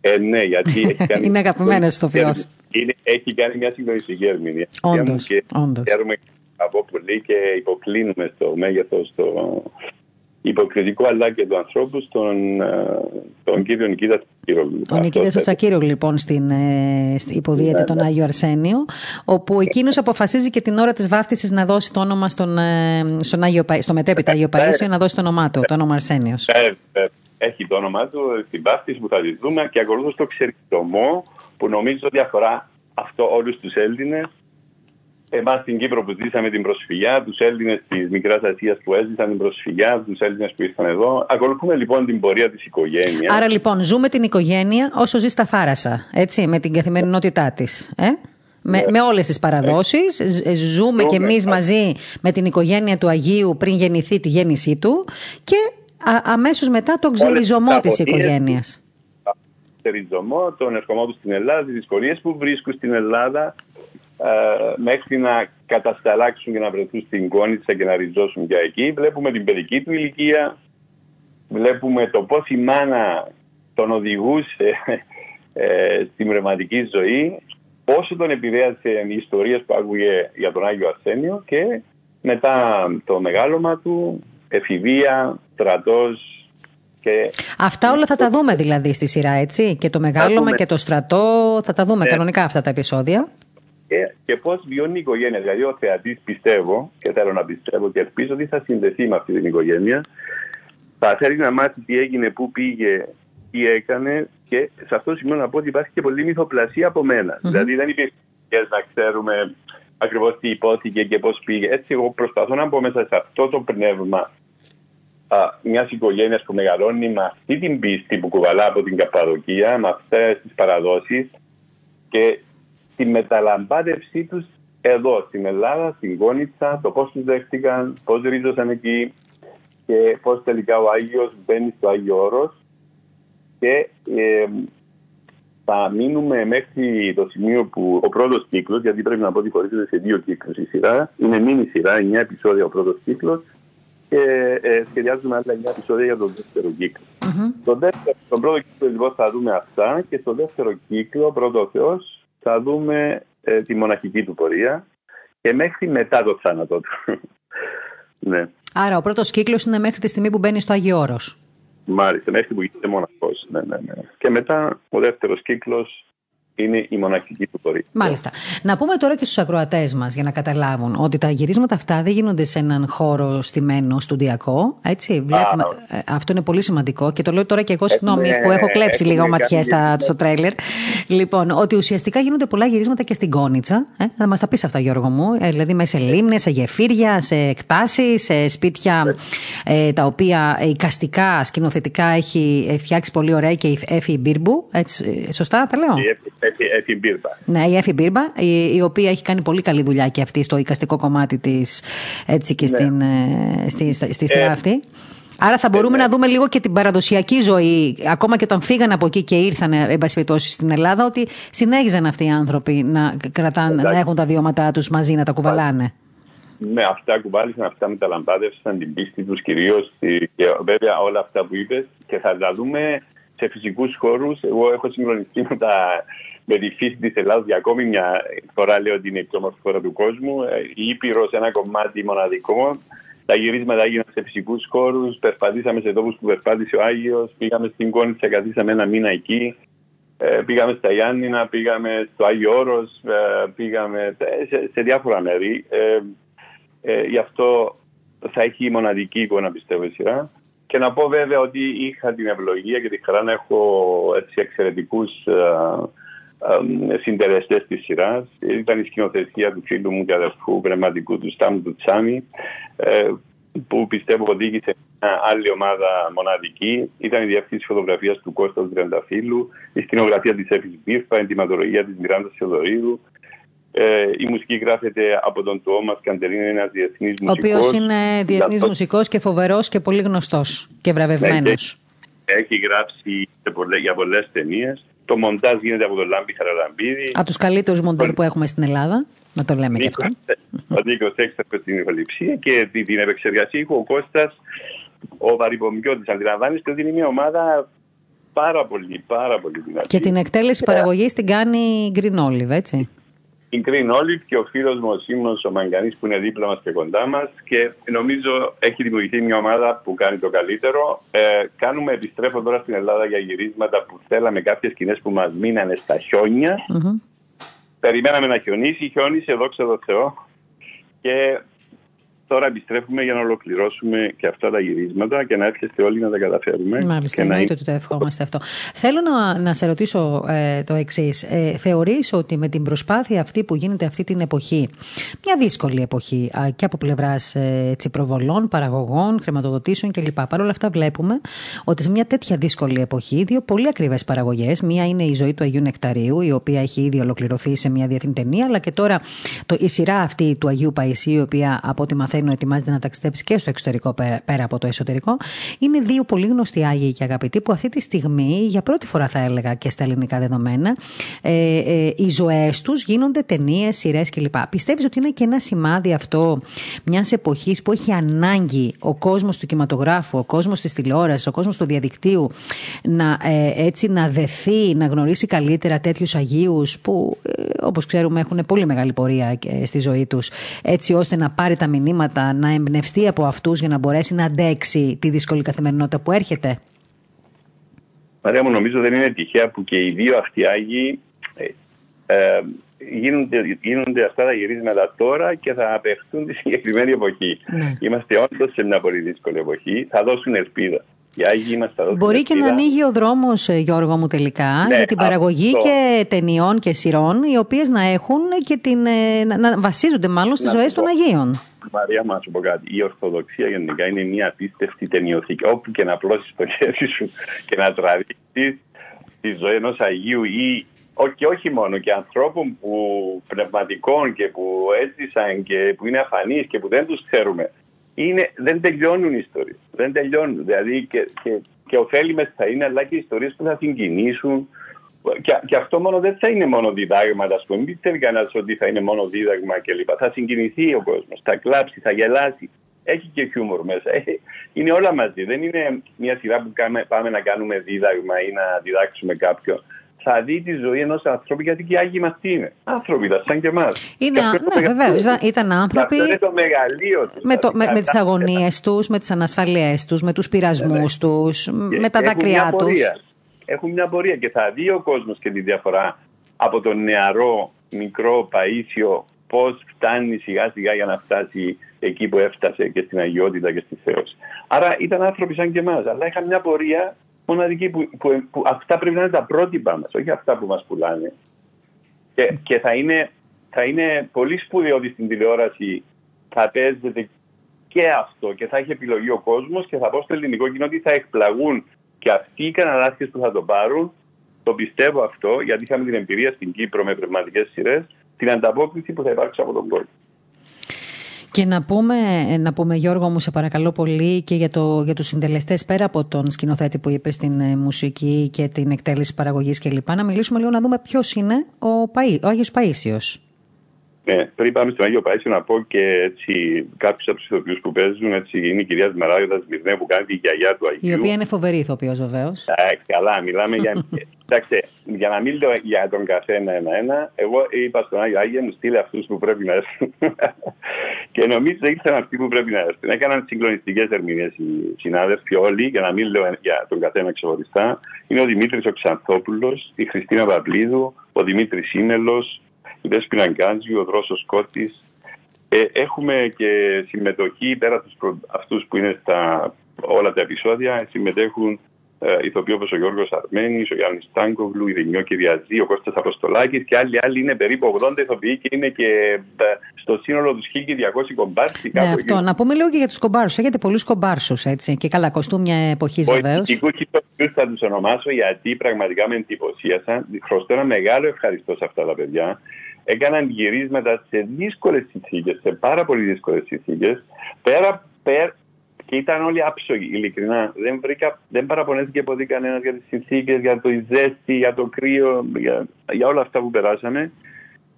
Ε, ναι, γιατί έχει κάνει. είναι αγαπημένος στο φιό. Έχει κάνει μια συγκλονιστική ερμηνεία. Όντως. Χαίρομαι από πολύ και υποκλίνουμε στο μέγεθος το υποκριτικό αλλά και του ανθρώπου στον, ε, τον κύριο Νικήτα Τσακύρογλου. Τον Νικήτα Τσακύρογλου λοιπόν στην, ε, στην υποδίαιται ναι, τον ναι. Άγιο Αρσένιο όπου εκείνος αποφασίζει και την ώρα της βάφτισης να δώσει το όνομα στον, ε, στον Άγιο, στο μετέπειτα Άγιο ναι. Παΐσιο να δώσει το όνομά του, το όνομα Αρσένιος. Έχει το όνομά του στην βάφτιση που θα τη δούμε και ακολούθω το ξερικτομό που νομίζω ότι αφορά αυτό όλους τους Έλληνες Εμάς στην Κύπρο που ζήσαμε την προσφυγιά, τους Έλληνες της Μικράς Ασίας που έζησαν την προσφυγιά, τους Έλληνες που ήρθαν εδώ. Ακολουθούμε λοιπόν την πορεία της οικογένειας. Άρα λοιπόν ζούμε την οικογένεια όσο ζει στα Φάρασα, έτσι, με την καθημερινότητά της. Ε; Με, ναι. με όλες τις παραδόσεις, ε, ζούμε κι εμείς μαζί με την οικογένεια του Αγίου πριν γεννηθεί τη γέννησή του και α, αμέσως μετά τον ξεριζωμό της οικογένειας. στεριζωμό, τον ερχομό του στην Ελλάδα, τις δυσκολίες που βρίσκουν στην Ελλάδα, ε, μέχρι να κατασταλάξουν και να βρεθούν στην Κόνιτσα και να ριζώσουν για εκεί. Βλέπουμε την παιδική του ηλικία, βλέπουμε το πώς η μάνα τον οδηγούσε ε, στην πνευματική ζωή, πόσο τον επηρέασε οι ιστορίες που άκουγε για τον Άγιο Αρσένιο και μετά το μεγάλωμα του, εφηβεία, στρατός, και... Αυτά όλα θα τα δούμε δηλαδή στη σειρά, έτσι; Και το μεγάλωμα και το στρατό, θα τα δούμε ναι. κανονικά αυτά τα επεισόδια. Και, και πώς βιώνει η οικογένεια. Δηλαδή, ο θεατής πιστεύω και θέλω να πιστεύω και ελπίζω ότι θα συνδεθεί με αυτή την οικογένεια. Θα θέλει να μάθει τι έγινε, πού πήγε, τι έκανε και σε αυτό το σημείο να πω ότι υπάρχει και πολύ μυθοπλασία από μένα. Mm-hmm. Δηλαδή, δεν υπήρχε να ξέρουμε ακριβώς τι υπόθηκε και πώς πήγε. Έτσι, εγώ προσπαθώ να μπω μέσα σε αυτό το πνεύμα μιας οικογένειας που μεγαλώνει με αυτή την πίστη που κουβαλά από την Καπαδοκία, με αυτές τις παραδόσεις και τη μεταλαμπάδευσή τους εδώ στην Ελλάδα, στην Κόνιτσα, το πώς τους δέχτηκαν, πώς ρίζωσαν εκεί και πώς τελικά ο Άγιος μπαίνει στο Άγιο Όρος και ε, θα μείνουμε μέχρι το σημείο που ο πρώτος κύκλος, γιατί πρέπει να πω ότι χωρίζεται σε δύο κύκλους η σειρά, είναι μήνυ σειρά, 9 επεισόδια ο πρώτος κύκλος και ε, σχεδιάζουμε άλλα 9 επεισόδια για τον δεύτερο κύκλο. Mm-hmm. Το δεύτερο, στον πρώτο κύκλο λοιπόν θα δούμε αυτά και στο δεύτερο κύκλο, πρώτο Θεός, θα δούμε ε, τη μοναχική του πορεία και μέχρι μετά το θάνατό του. ναι. Άρα ο πρώτος κύκλος είναι μέχρι τη στιγμή που μπαίνει στο Άγιο Όρος. Μάλιστα, μέχρι που γίνεται μοναχό. Ναι, ναι, ναι. Και μετά ο δεύτερος κύκλος είναι η μοναχική του πορεία. Μάλιστα. Να πούμε τώρα και στους ακροατές μας για να καταλάβουν ότι τα γυρίσματα αυτά δεν γίνονται σε έναν χώρο στημένο, στοντιακό. Έτσι, βλέπουμε, Α, ε, αυτό είναι πολύ σημαντικό και το λέω τώρα και εγώ, συγγνώμη, που έχω κλέψει λίγο ματιές στο τρέλερ. Λοιπόν, ότι ουσιαστικά γίνονται πολλά γυρίσματα και στην Κόνιτσα. Ε, θα μας τα πεις αυτά, Γιώργο μου. Ε, δηλαδή, μέσα σε λίμνες, σε γεφύρια, σε εκτάσεις, σε σπίτια ε, τα οποία εικαστικά, σκηνοθετικά έχει φτιάξει πολύ ωραία και η Εφη Μπίρμπου. Έτσι, σωστά τα λέω; Εφη Μπίρμπα. Ναι, η Εφη Μπίρμπα, η, η, οποία έχει κάνει πολύ καλή δουλειά και αυτή στο οικαστικό κομμάτι της έτσι και ναι. στην, ε, στη, στη, στη σειρά ε, αυτή. Άρα θα μπορούμε ε, να δούμε λίγο και την παραδοσιακή ζωή, ακόμα και όταν φύγανε από εκεί και ήρθαν, εν πάση περιπτώσει, στην Ελλάδα, ότι συνέχιζαν αυτοί οι άνθρωποι να, κρατάνε, να έχουν τα βιώματά τους μαζί, να τα κουβαλάνε. Ναι, αυτά κουβάλισαν, αυτά μεταλαμπάδευσαν την πίστη τους κυρίως και βέβαια όλα αυτά που είπες και θα τα δούμε σε φυσικούς χώρους. Εγώ έχω συγχρονιστεί με, τα, με τη φύση της Ελλάδα για ακόμη μια φορά. Λέω ότι είναι η πιο όμορφη χώρα του κόσμου. Ε, η Ήπειρος σε ένα κομμάτι μοναδικό. Τα γυρίσματα έγιναν σε φυσικούς χώρους. Περπατήσαμε σε τόπους που περπάτησε ο Άγιος. Πήγαμε στην Κόνιτσα, καθίσαμε ένα μήνα εκεί. Ε, πήγαμε στα Γιάννηνα, πήγαμε στο Άγιο Όρος, ε, πήγαμε σε, σε διάφορα μέρη. Ε, ε, γι' αυτό θα έχει μοναδική εικόνα πιστεύω η σειρά. Και να πω βέβαια ότι είχα την ευλογία και τη χαρά να έχω έτσι εξαιρετικούς ε, ε, συντελεστές της σειράς. Ήταν η σκηνοθεσία του φίλου μου και αδερφού πνευματικού του Στάμου του Τσάμι ε, που πιστεύω οδήγησε μια άλλη ομάδα μοναδική. Ήταν η διευθύνση φωτογραφίας του Κώστας του Τρενταφύλου, η σκηνογραφία της Έφη Μπίρφα, η ενδυματολογία της Μιράντα Θεοδωρίδου, ε, η μουσική γράφεται από τον Τουόμα Καντερίν, είναι ένας διεθνής μουσικό. Ο οποίος είναι διεθνής μουσικός και φοβερός και πολύ γνωστός και βραβευμένος. Ναι, έχει γράψει για πολλές ταινίες. Το μοντάζ γίνεται από τον Λάμπη Χαραλαμπίδη. Από τους καλύτερους μοντέρ που έχουμε στην Ελλάδα. Να το λέμε και αυτό. Ο Νίκος Έξαρχο στην ηχοληψία και την επεξεργασία ήχου ο Κώστας ο Βαρυπομικιώτη. Αντιλαμβάνεστε ότι είναι μια ομάδα πάρα πολύ, πάρα πολύ δυνατή. Και την εκτέλεση παραγωγής την κάνει Green Olive, έτσι την όλοι και ο φίλος μου ο Σίμω ο Μαγκανής που είναι δίπλα μας και κοντά μας. Και νομίζω έχει δημιουργηθεί μια ομάδα που κάνει το καλύτερο. Ε, κάνουμε, επιστρέφω τώρα στην Ελλάδα για γυρίσματα που θέλαμε κάποιες σκηνές που μας μείνανε στα χιόνια. Περιμέναμε να χιονίσει, χιόνισε, δόξα τω Θεώ. Και Τώρα επιστρέφουμε για να ολοκληρώσουμε και αυτά τα γυρίσματα και να έρχεστε όλοι να τα καταφέρουμε. Μάλιστα, εννοείται ότι το ευχόμαστε αυτό. Θέλω να, να σε ρωτήσω ε, το εξής. Ε, θεωρείς ότι με την προσπάθεια αυτή που γίνεται αυτή την εποχή, μια δύσκολη εποχή και από πλευράς ε, προβολών, παραγωγών, χρηματοδοτήσεων κλπ. Παρ' όλα αυτά βλέπουμε ότι σε μια τέτοια δύσκολη εποχή, δύο πολύ ακριβές παραγωγές. Μία είναι η ζωή του Αγίου Νεκταρίου, η οποία έχει ήδη ολοκληρωθεί σε μια διεθνή ταινία, αλλά και τώρα το, η σειρά αυτή του Αγίου Παϊσίου, η οποία από ό,τι μαθαίνω θέλει να ετοιμάζεται να ταξιδέψει και στο εξωτερικό πέρα, από το εσωτερικό. Είναι δύο πολύ γνωστοί Άγιοι και αγαπητοί που αυτή τη στιγμή, για πρώτη φορά θα έλεγα και στα ελληνικά δεδομένα, ε, ε, οι ζωές τους γίνονται ταινίες, σειρές κλπ. Πιστεύεις ότι είναι και ένα σημάδι αυτό μιας εποχής που έχει ανάγκη ο κόσμος του κινηματογράφου, ο κόσμος της τηλεόρασης, ο κόσμος του διαδικτύου να, ε, έτσι, να δεθεί, να γνωρίσει καλύτερα τέτοιους Αγίους που, ε, όπως ξέρουμε, έχουν πολύ μεγάλη πορεία στη ζωή τους, έτσι ώστε να πάρει τα μηνύματα, να εμπνευστεί από αυτούς για να μπορέσει να αντέξει τη δύσκολη καθημερινότητα που έρχεται. Μαρία μου, νομίζω δεν είναι τυχαία που και οι δύο αυτοί Άγιοι ε, ε, γίνονται, γίνονται αυτά τα γυρίσματα τώρα και θα απεχθούν τη συγκεκριμένη εποχή. Ναι. Είμαστε όντως σε μια πολύ δύσκολη εποχή. Θα δώσουν ελπίδα. Μπορεί και να ανοίγει ο δρόμος, ε, Γιώργο μου, τελικά ναι, για την παραγωγή και ταινιών και σειρών, οι οποίες να έχουν και την. Ε, να βασίζονται μάλλον στις ζωές των Αγίων. Μαρία, μα σου πω κάτι. Η Ορθοδοξία γενικά είναι μια απίστευτη ταινιοθήκη. Όπου και να πλώσει το χέρι σου και να τραβήξεις τη ζωή ενός Αγίου ή και όχι μόνο και ανθρώπων που πνευματικών και που έζησαν και που είναι αφανείς και που δεν τους ξέρουμε είναι, δεν τελειώνουν οι ιστορίες. Δεν τελειώνουν. Δηλαδή και, και, και ωφέλιμες θα είναι αλλά και ιστορίες που θα συγκινήσουν και, και αυτό μόνο δεν θα είναι μόνο διδάγματα, ας πούμε. Μην πιστεύει κανένας ότι θα είναι μόνο δίδαγμα κλπ. Θα συγκινηθεί ο κόσμος, θα κλάψει, θα γελάσει. Έχει και χιούμορ μέσα. Είναι όλα μαζί. Δεν είναι μια σειρά που πάμε να κάνουμε δίδαγμα ή να διδάξουμε κάποιον θα δει τη ζωή ενός ανθρώπου, γιατί και οι Άγιοι μας τι είναι. Άνθρωποι ήταν, σαν και εμάς. Είναι, ναι, βεβαίως. Ήταν άνθρωποι. Αυτό είναι το μεγαλείο τους. Με, το, με, με τις αγωνίες τους, με τις ανασφαλίε τους, με τους πειρασμούς τους, με τα δάκρυά τους. Έχουν μια πορεία και θα δει ο κόσμος και τη διαφορά από τον νεαρό, μικρό Παίσιο, πώς φτάνει σιγά σιγά για να φτάσει εκεί που έφτασε και στην αγιότητα και στη θέωση. Άρα ήταν άνθρωποι σαν και εμάς, αλλά είχαν μια πορεία μοναδική που, που, που, αυτά πρέπει να είναι τα πρότυπα μας, όχι αυτά που μας πουλάνε. Και, και θα, είναι, θα είναι πολύ σπουδαίο ότι στην τηλεόραση θα παίζεται και αυτό και θα έχει επιλογή ο κόσμος και θα πω στο ελληνικό κοινό ότι θα εκπλαγούν και αυτοί οι καναλάρχες που θα το πάρουν, το πιστεύω αυτό, γιατί είχαμε την εμπειρία στην Κύπρο με πνευματικές σειρές, την ανταπόκριση που θα υπάρξει από τον κόσμο. Και να πούμε, να πούμε Γιώργο μου σε παρακαλώ πολύ και για, το, για τους συντελεστές πέρα από τον σκηνοθέτη που είπε στην ε, μουσική και την εκτέλεση παραγωγής κλπ. Να μιλήσουμε λίγο να δούμε ποιος είναι ο, Παΐ, ο Άγιος Παΐσιος. Ναι, πριν πάμε στον Άγιο Παΐσιο να πω και έτσι κάποιους από τους ηθοποιούς που παίζουν. Έτσι, είναι η κυρία Σμεράγδα Μυρνέ που κάνει τη γιαγιά του Αγίου. Η οποία είναι φοβερή ηθοποιός βεβαίως. καλά, μιλάμε για. Κοιτάξτε, για να μην λέω για τον καθένα ένα-ένα, εγώ είπα στον Άγιο Άγιο μου στείλε αυτούς που πρέπει να έρθουν. και νομίζω ήρθαν αυτοί που πρέπει να έρθουν. Έκαναν συγκλονιστικές ερμηνείες οι συνάδελφοι όλοι, για να μην λέω για τον καθένα ξεχωριστά. Είναι ο Δημήτρης ο η Χριστίνα Παπλίδου, ο Δημήτρης Σίμελο, η Δέσποινα Γκάντζιου, ο Δρόσος Κώτη. Ε, έχουμε και συμμετοχή πέρα από αυτούς που είναι στα όλα τα επεισόδια. Συμμετέχουν ε, ηθοποιοί όπω ο Γιώργος Αρμένης, ο Γιάννης Τάγκοβλου, η Δενιό Κυριαζή, ο Κώστας Αποστολάκης και άλλοι άλλοι είναι περίπου 80 ηθοποιοί και είναι και ε, στο σύνολο τους 1200 κομπάρσοι. Ναι, αυτό. Να πούμε λίγο και για τους κομπάρσου. Έχετε πολλούς κομπάρσους έτσι και καλά κοστούμια εποχής βεβαίως. Όχι, θα τους ονομάσω γιατί πραγματικά με εντυπωσίασαν. Χρωστώ ένα μεγάλο ευχαριστώ σε αυτά τα παιδιά έκαναν γυρίσματα σε δύσκολες συνθήκες, σε πάρα πολύ δύσκολες συνθήκες. Πέρα, πέρα, και ήταν όλοι άψογοι, ειλικρινά. Δεν, βρήκα, δεν παραπονέθηκε ποτέ κανένας για τις συνθήκες, για το ζέστη, για το κρύο, για, για όλα αυτά που περάσαμε.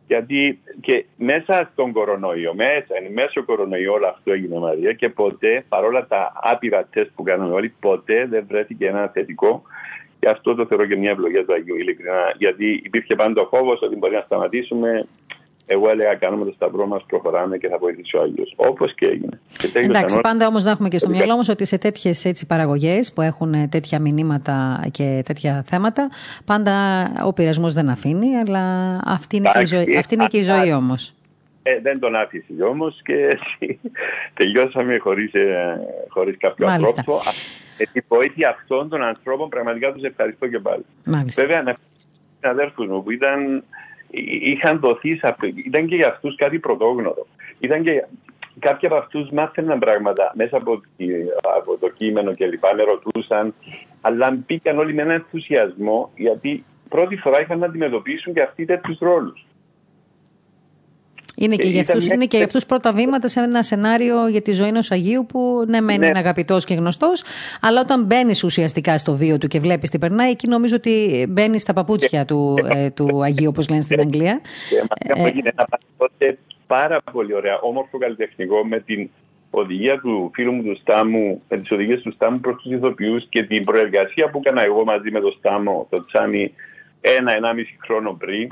Γιατί και μέσα στον κορονοϊό, μέσα, εν μέσω κορονοϊό όλο αυτό έγινε Μαρία και ποτέ, παρόλα τα άπειρα τεστ που κάναμε όλοι, ποτέ δεν βρέθηκε ένα θετικό και αυτό το θεωρώ και μια ευλογία του Αγίου, ειλικρινά. Γιατί υπήρχε πάντα ο φόβος ότι μπορεί να σταματήσουμε. Εγώ έλεγα: Κάνουμε το σταυρό μας, προχωράμε και θα βοηθήσει ο Άγιος. Όπως και έγινε. Εντάξει, πάντα όμως να έχουμε και στο μυαλό μας ότι σε τέτοιες παραγωγές που έχουν τέτοια μηνύματα και τέτοια θέματα, πάντα ο πειρασμός δεν αφήνει, αλλά αυτή είναι, και, η ζωή, αυτή είναι και η ζωή όμως. Ε, δεν τον άφησε όμως και τελειώσαμε χωρίς ε, κάποιο Μάλιστα. τρόπο. Ε, τη βοήθεια αυτών των ανθρώπων πραγματικά τους ευχαριστώ και πάλι. Μάλιστα. Βέβαια, να αδέρφους μου που ήταν, είχαν δοθεί, ήταν και για αυτούς κάτι πρωτόγνωρο. Ήταν και κάποιοι από αυτούς μάθαιναν πράγματα μέσα από, από το κείμενο και λοιπά, με ρωτούσαν, αλλά μπήκαν όλοι με έναν ενθουσιασμό γιατί πρώτη φορά είχαν να αντιμετωπίσουν και αυτοί τέτοιους ρόλους. Είναι και, για αυτούς, είναι και για αυτούς πρώτα βήματα σε ένα σενάριο για τη ζωή ενός Αγίου που ναι μεν ναι. είναι αγαπητός και γνωστός αλλά όταν μπαίνει ουσιαστικά στο βίο του και βλέπεις τι περνάει εκεί νομίζω ότι μπαίνει στα παπούτσια του, ε, του Αγίου όπως λένε στην Αγγλία. Και ε, έγινε ένα πάρα πολύ ωραία όμορφο καλλιτεχνικό με την οδηγία του φίλου μου του Στάμου, με τι οδηγίε του Στάμου προ του ηθοποιού και την προεργασία που έκανα εγώ μαζί με τον Στάμο, το Τσάνι, ένα-ενάμιση χρόνο πριν.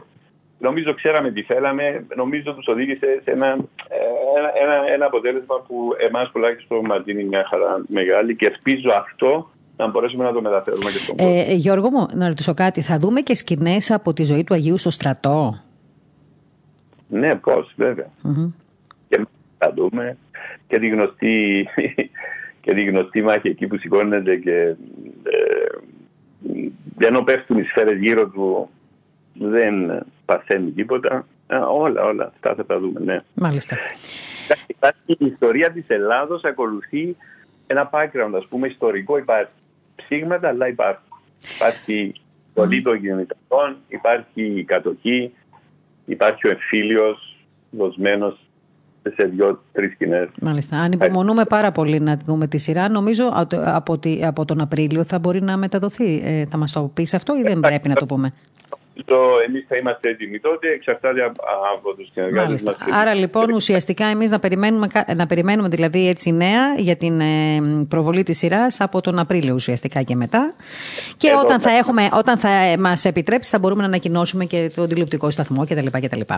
Νομίζω ξέραμε τι θέλαμε, νομίζω τους οδήγησε σε ένα, ένα, ένα, ένα αποτέλεσμα που εμάς τουλάχιστον μας δίνει μια χαρά μεγάλη και ελπίζω αυτό να μπορέσουμε να το μεταφέρουμε και στον κόσμο. Ε, Γιώργο μου, να ρωτήσω κάτι. Θα δούμε και σκηνές από τη ζωή του Αγίου στο στρατό; Ναι, πώς, βέβαια. Mm-hmm. Και θα δούμε και τη γνωστή, και τη γνωστή μάχη εκεί που σηκώνεται και ε, ενώ πέφτουν οι σφαίρες γύρω του δεν παθαίνει τίποτα. Ε, όλα, όλα αυτά θα τα δούμε, ναι. Μάλιστα. Υπάρχει η ιστορία της Ελλάδος ακολουθεί ένα background, ας πούμε, ιστορικό. Υπάρχει ψήγματα, αλλά υπάρχει. Υπάρχει πολύ των γεννητών, υπάρχει η κατοχή, υπάρχει ο εμφύλιος δοσμένος σε δύο-τρει σκηνές. Μάλιστα. Αν υπομονούμε πάρα πολύ να δούμε τη σειρά, νομίζω από, από τον Απρίλιο θα μπορεί να μεταδοθεί. Ε, θα μας το πεις αυτό ή δεν πρέπει να το πούμε; Εμεί θα είμαστε έτοιμοι τότε, εξαρτάται από του συνεργάτε μα. Άρα λοιπόν ουσιαστικά εμεί να περιμένουμε, να περιμένουμε δηλαδή έτσι νέα για την ε, προβολή τη σειρά από τον Απρίλιο ουσιαστικά και μετά. Και όταν θα, έχουμε, όταν θα μα επιτρέψει, θα μπορούμε να ανακοινώσουμε και τον τηλεοπτικό σταθμό κτλ.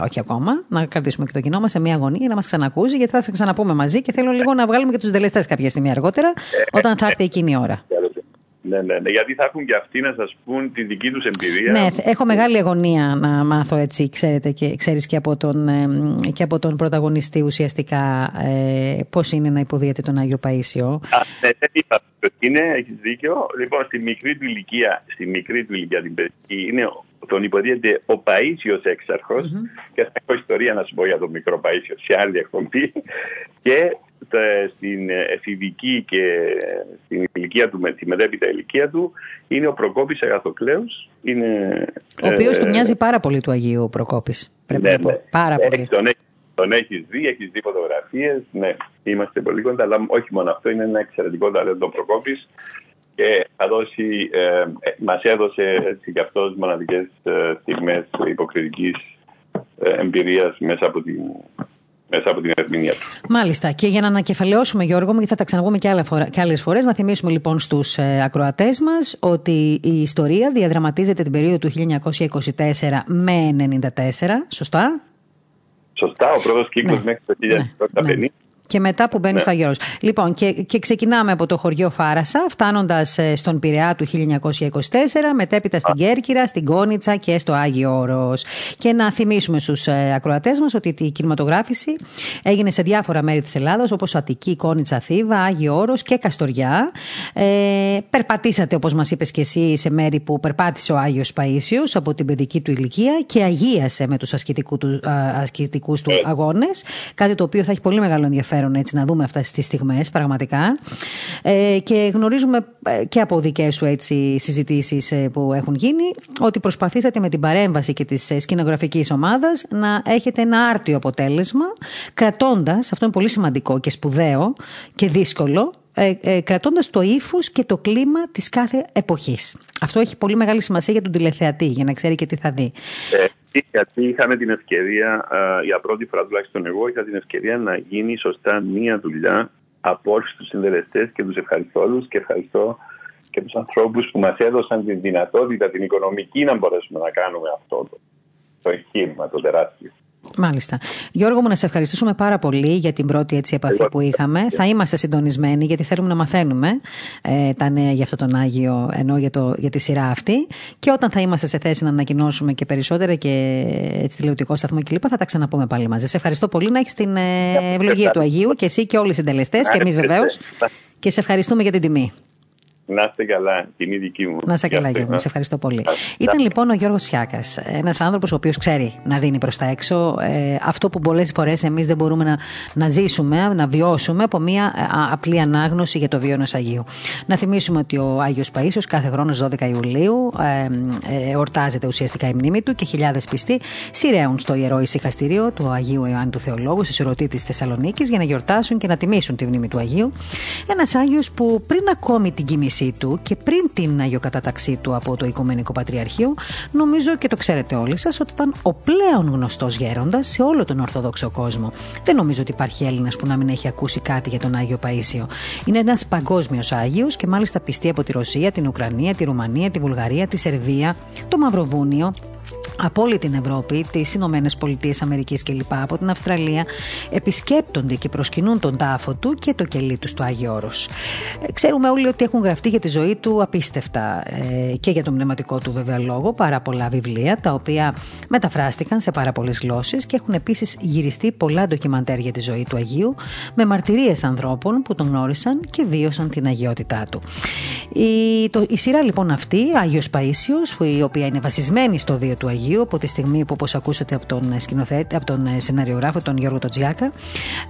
Όχι ακόμα. Να κρατήσουμε και το κοινό μα σε μια αγωνία να μα ξανακούσει, γιατί θα, θα ξαναπούμε μαζί και θέλω λίγο να βγάλουμε και του τελεστέ κάποια στιγμή αργότερα, ε, όταν θα έρθει εκείνη η ώρα. Ναι, ναι, ναι, γιατί θα έχουν και αυτοί να σας πούν τη δική τους εμπειρία. Ναι, έχω μεγάλη αγωνία να μάθω έτσι, ξέρετε, και ξέρεις και από τον, και από τον πρωταγωνιστή ουσιαστικά ε, πώς είναι να υποδίεται τον Άγιο Παΐσιο. Α, ναι, δεν είπα είναι, έχεις δίκιο. Λοιπόν, στη μικρή του ηλικία, στη μικρή του ηλικία την παιδική, είναι, τον υποδίεται ο Παΐσιος έξαρχος mm-hmm. και θα έχω ιστορία να σου πω για τον μικρό Παΐσιο σε άλλη εκπομπή και στην εφηβική και στην ηλικία του, τη μετέπειτα ηλικία του, είναι ο Προκόπης Αγαθοκλέους. Είναι, ο οποίος ε, του μοιάζει πάρα πολύ του Αγίου ο Προκόπης. Πρέπει ναι, να πω. Ναι. Πάρα πολύ. Τον, τον έχεις δει, έχεις δει φωτογραφίες, ναι, είμαστε πολύ κοντά, αλλά όχι μόνο αυτό, είναι ένα εξαιρετικό ταλέντο ο Προκόπης και θα δώσει, ε, ε μας έδωσε έτσι και αυτός μοναδικές ε, στιγμές υποκριτικής ε, εμπειρίας μέσα από την μέσα από την ερμηνεία του. Μάλιστα. Και για να ανακεφαλαιώσουμε, Γιώργο μου, γιατί θα τα ξαναγούμε και, και άλλες φορές, να θυμίσουμε λοιπόν στους ε, ακροατές μας ότι η ιστορία διαδραματίζεται την περίοδο του 1924 με 94. Σωστά; Σωστά. Ο πρώτος κύκλος ναι. μέχρι το 1950. Ναι. Και μετά που μπαίνεις ναι. στο Αγιώρο. Λοιπόν, και, και ξεκινάμε από το χωριό Φάρασα, φτάνοντας ε, στον Πειραιά του 1924, μετέπειτα στην Κέρκυρα, στην Κόνιτσα και στο Άγιο Όρος. Και να θυμίσουμε στους ε, ακροατές μας ότι η κινηματογράφηση έγινε σε διάφορα μέρη της Ελλάδας, όπως Αττική, Κόνιτσα, Θήβα, Άγιο Όρος και Καστοριά. Ε, περπατήσατε, όπως μας είπες και εσύ, σε μέρη που περπάτησε ο Άγιος Παΐσιος από την παιδική του ηλικία και αγίασε με τους ασκητικούς του αγώνες. Κάτι το οποίο θα έχει πολύ μεγάλο ενδιαφέρον ενδιαφέρον έτσι να δούμε αυτές τις στιγμές πραγματικά. Ε, και γνωρίζουμε ε, και από δικές σου έτσι συζητήσεις ε, που έχουν γίνει ότι προσπαθήσατε με την παρέμβαση και της ε, σκηνογραφικής ομάδας να έχετε ένα άρτιο αποτέλεσμα κρατώντας, αυτό είναι πολύ σημαντικό και σπουδαίο και δύσκολο ε, ε, κρατώντας το ύφος και το κλίμα της κάθε εποχής. Αυτό έχει πολύ μεγάλη σημασία για τον τηλεθεατή, για να ξέρει και τι θα δει. Ε, γιατί είχαμε την ευκαιρία, για πρώτη φορά τουλάχιστον εγώ, είχα την ευκαιρία να γίνει σωστά μία δουλειά από όλους τους συντελεστές και τους ευχαριστώ όλους και ευχαριστώ και τους ανθρώπους που μας έδωσαν τη δυνατότητα, την οικονομική να μπορέσουμε να κάνουμε αυτό το, το εγχείρημα, το τεράστιο. Μάλιστα. Γιώργο μου, να σε ευχαριστήσουμε πάρα πολύ για την πρώτη έτσι επαφή που είχαμε. Θα είμαστε συντονισμένοι γιατί θέλουμε να μαθαίνουμε ε, τα νέα για αυτό τον Άγιο, ενώ για, το, για τη σειρά αυτή. Και όταν θα είμαστε σε θέση να ανακοινώσουμε και περισσότερα και έτσι τηλεοπτικό σταθμό κλπ. θα τα ξαναπούμε πάλι μαζί. Σε ευχαριστώ πολύ να έχεις την ε, ευλογία του Αγίου και εσύ και όλοι οι συντελεστές και εμείς βεβαίως. Και σε ευχαριστούμε για την τιμή. Να είστε καλά, την δική μου. Να είστε καλά, Γιώργος. Σε ευχαριστώ πολύ. Ήταν λοιπόν ο Γιώργος Σιάκας, ένας άνθρωπος ο οποίος ξέρει να δίνει προς τα έξω ε, αυτό που πολλές φορές εμείς δεν μπορούμε να, να ζήσουμε, να βιώσουμε από μια ε, απλή ανάγνωση για το βίο ενός Αγίου. Να θυμίσουμε ότι ο Άγιος Παίσιο κάθε χρόνος 12 Ιουλίου ε, ε, εορτάζεται ουσιαστικά η μνήμη του και χιλιάδες πιστοί σειραίουν στο ιερό ησυχαστήριο του Αγίου Ιωάννη του Θεολόγου, στη Σουρωτή τη Θεσσαλονίκης, για να γιορτάσουν και να τιμήσουν τη μνήμη του Αγίου. Ένας Άγιος που πριν ακόμη την κοίμησή του και πριν την αγιοκατάταξή του από το Οικουμενικό Πατριαρχείο, νομίζω και το ξέρετε όλοι σας ότι ήταν ο πλέον γνωστός γέροντας σε όλο τον Ορθόδοξο κόσμο. Δεν νομίζω ότι υπάρχει Έλληνας που να μην έχει ακούσει κάτι για τον Άγιο Παίσιο. Είναι ένας παγκόσμιος Άγιος και μάλιστα πιστεί από τη Ρωσία, την Ουκρανία, τη Ρουμανία, τη Βουλγαρία, τη Σερβία, το Μαυροβούνιο, από όλη την Ευρώπη, τις Ηνωμένες Πολιτείες Αμερικής κλπ., από την Αυστραλία, επισκέπτονται και προσκυνούν τον τάφο του και το κελί τους στο Άγιο Όρος. Ε, ξέρουμε όλοι ότι έχουν γραφτεί για τη ζωή του απίστευτα ε, και για τον πνευματικό του βέβαια λόγο πάρα πολλά βιβλία, τα οποία μεταφράστηκαν σε πάρα πολλές γλώσσες και έχουν επίσης γυριστεί πολλά ντοκιμαντέρ για τη ζωή του Αγίου, με μαρτυρίες ανθρώπων που τον γνώρισαν και βίωσαν την αγιότητά του. Η, το, η σειρά λοιπόν αυτή, Άγιος Παίσιος, η οποία είναι βασισμένη στο βίο του Αγίου, Αγίου από τη στιγμή που όπως ακούσατε από τον σκηνοθέτη, από τον σεναριογράφο τον Γιώργο Τοτζιάκα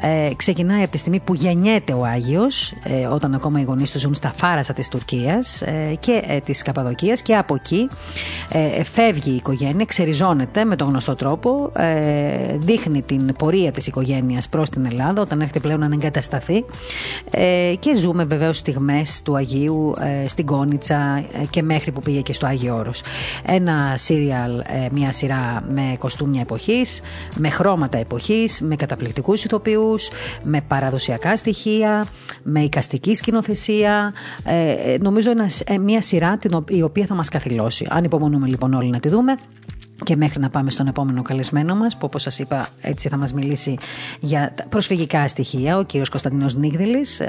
ε, ξεκινάει από τη στιγμή που γεννιέται ο Άγιος ε, όταν ακόμα οι γονείς του ζουν στα φάρασα της Τουρκίας ε, και ε, της Καπαδοκίας και από εκεί ε, φεύγει η οικογένεια, ξεριζώνεται με τον γνωστό τρόπο ε, δείχνει την πορεία της οικογένειας προς την Ελλάδα όταν έρχεται πλέον να εγκατασταθεί ε, και ζούμε βεβαίως στιγμές του Αγίου ε, στην Κόνιτσα και μέχρι που πήγε και στο Άγιο Όρος. Ένα σύριαλ μια σειρά με κοστούμια εποχής, με χρώματα εποχής, με καταπληκτικούς ηθοποιούς, με παραδοσιακά στοιχεία, με εικαστική σκηνοθεσία. Ε, ε νομίζω ένας, ε, μια σειρά την, η οποία θα μας καθυλώσει. Αν υπομονούμε λοιπόν όλοι να τη δούμε, και μέχρι να πάμε στον επόμενο καλεσμένο μας που όπως σας είπα έτσι θα μας μιλήσει για προσφυγικά στοιχεία ο κύριος Κωνσταντινός Νίγδηλης